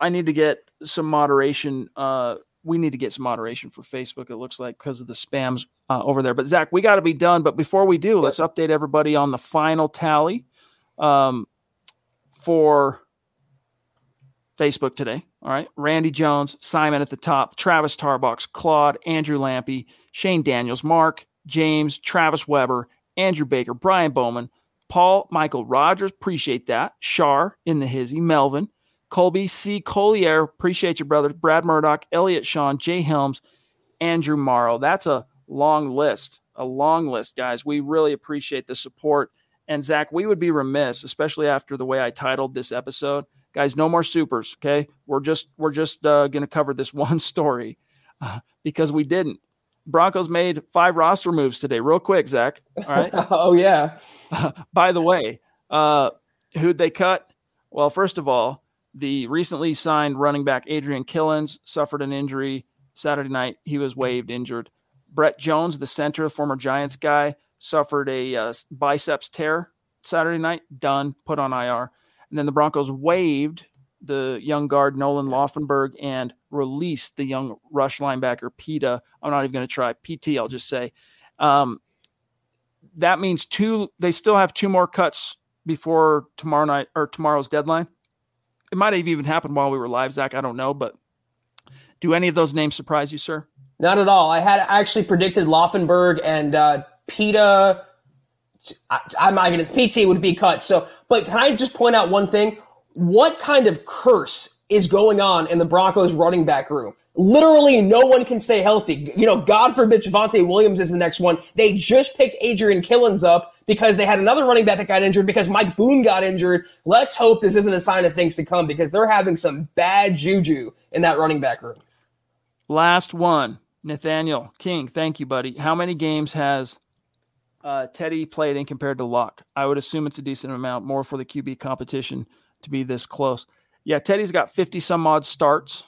I need to get some moderation. Uh, we need to get some moderation for Facebook. It looks like because of the spams uh, over there. But Zack, we got to be done. But before we do, let's update everybody on the final tally um, for Facebook today. All right, Randy Jones, Simon at the top, Travis Tarbox, Claude, Andrew Lampy, Shane Daniels, Mark, James, Travis Weber, Andrew Baker, Brian Bowman, Paul Michael Rogers, appreciate that. Shar in the hizzy, Melvin, Colby C. Collier, appreciate you, brother. Brad Murdoch, Elliot Sean, Jay Helms, Andrew Morrow. That's a long list, a long list, guys. We really appreciate the support. And Zack, we would be remiss, especially after the way I titled this episode, guys. No more supers, okay? We're just we're just uh, going to cover this *laughs* one story uh, because we didn't. Broncos made five roster moves today, real quick, Zack. All right. *laughs* oh yeah. Uh, *laughs* by the way, uh, who'd they cut? Well, first of all, the recently signed running back Adrian Killins suffered an injury Saturday night. He was waived injured. Brett Jones, the center, former Giants guy, suffered a uh, biceps tear Saturday night. Done, put on IR. And then the Broncos waived the young guard Nolan Laufenberg and released the young rush linebacker Pita. I'm not even going to try PT. I'll just say um, that means two. They still have two more cuts before tomorrow night or tomorrow's deadline. It might have even happened while we were live, Zack. I don't know, but do any of those names surprise you, sir? Not at all. I had actually predicted Laufenberg and uh, Pita. I, I'm not even. PT would be cut. So, but can I just point out one thing? What kind of curse is going on in the Broncos running back room? Literally, no one can stay healthy. You know, God forbid Javonte Williams is the next one. They just picked Adrian Killins up because they had another running back that got injured because Mike Boone got injured. Let's hope this isn't a sign of things to come because they're having some bad juju in that running back room. Last one, Nathaniel King. Thank you, buddy. How many games has uh, Teddy played in compared to Lock? I would assume it's a decent amount, more for the QB competition to be this close. Yeah, Teddy's got 50 some odd starts.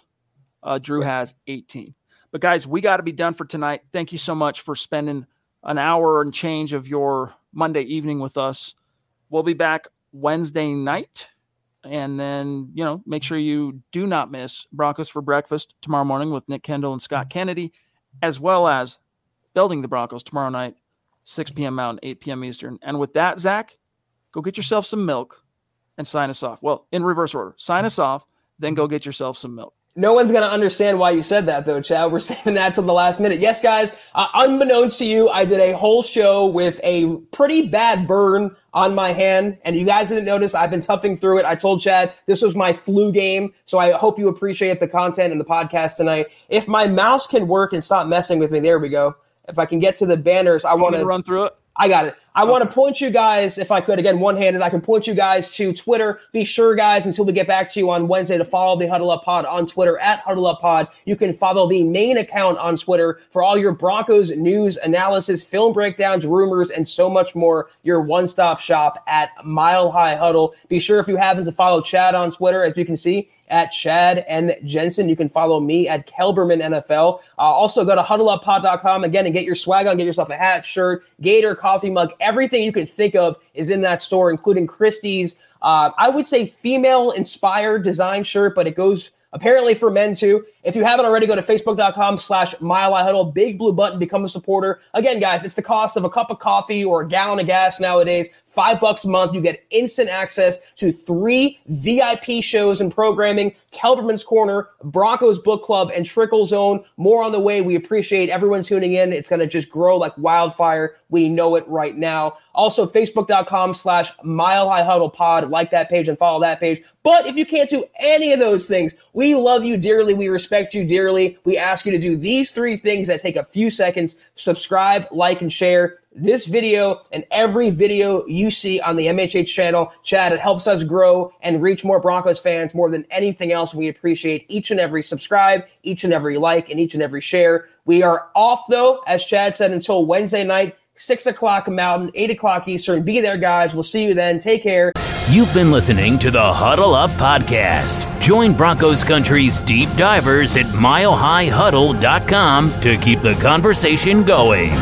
Uh, Drew has 18. But guys, we got to be done for tonight. Thank you so much for spending an hour and change of your Monday evening with us. We'll be back Wednesday night. And then, you know, make sure you do not miss Broncos for Breakfast tomorrow morning with Nick Kendall and Scott Kennedy, as well as Building the Broncos tomorrow night, 6 p.m. Mountain, 8 p.m. Eastern. And with that, Zack, go get yourself some milk and sign us off. Well, in reverse order, sign us off, then go get yourself some milk. No one's going to understand why you said that, though, Chad. We're *laughs* saving that till the last minute. Yes, guys, uh, unbeknownst to you, I did a whole show with a pretty bad burn on my hand, and you guys didn't notice. I've been toughing through it. I told Chad this was my flu game, so I hope you appreciate the content and the podcast tonight. If my mouse can work and stop messing with me, there we go. If I can get to the banners, I want to run through it. I got it. I okay. want to point you guys, if I could, again, one handed, I can point you guys to Twitter. Be sure, guys, until we get back to you on Wednesday to follow the Huddle Up Pod on Twitter at Huddle Up Pod. You can follow the main account on Twitter for all your Broncos news, analysis, film breakdowns, rumors, and so much more. Your one stop shop at Mile High Huddle. Be sure, if you happen to follow Chad on Twitter, as you can see, at Chad and Jensen. You can follow me at Kelberman NFL. Uh, also, go to huddleuppod.com again and get your swag on. Get yourself a hat, shirt, gator, coffee mug. Everything you can think of is in that store, including Christie's. Uh, I would say female inspired design shirt, but it goes apparently for men too. If you haven't already, go to facebook.com slash mile huddle, big blue button, become a supporter. Again, guys, it's the cost of a cup of coffee or a gallon of gas nowadays. Five bucks a month. You get instant access to three VIP shows and programming, Kelberman's Corner, Broncos Book Club, and Trickle Zone. More on the way. We appreciate everyone tuning in. It's going to just grow like wildfire. We know it right now. Also, facebook.com slash mile high huddle pod. Like that page and follow that page. But if you can't do any of those things, we love you dearly. We respect you dearly. We ask you to do these three things that take a few seconds subscribe, like, and share this video and every video you see on the MHH channel. Chad, it helps us grow and reach more Broncos fans more than anything else. We appreciate each and every subscribe, each and every like, and each and every share. We are off, though, as Chad said, until Wednesday night, 6 o'clock Mountain, 8 o'clock Eastern. Be there, guys. We'll see you then. Take care. You've been listening to the Huddle Up Podcast. Join Broncos Country's deep divers at milehighhuddle.com to keep the conversation going.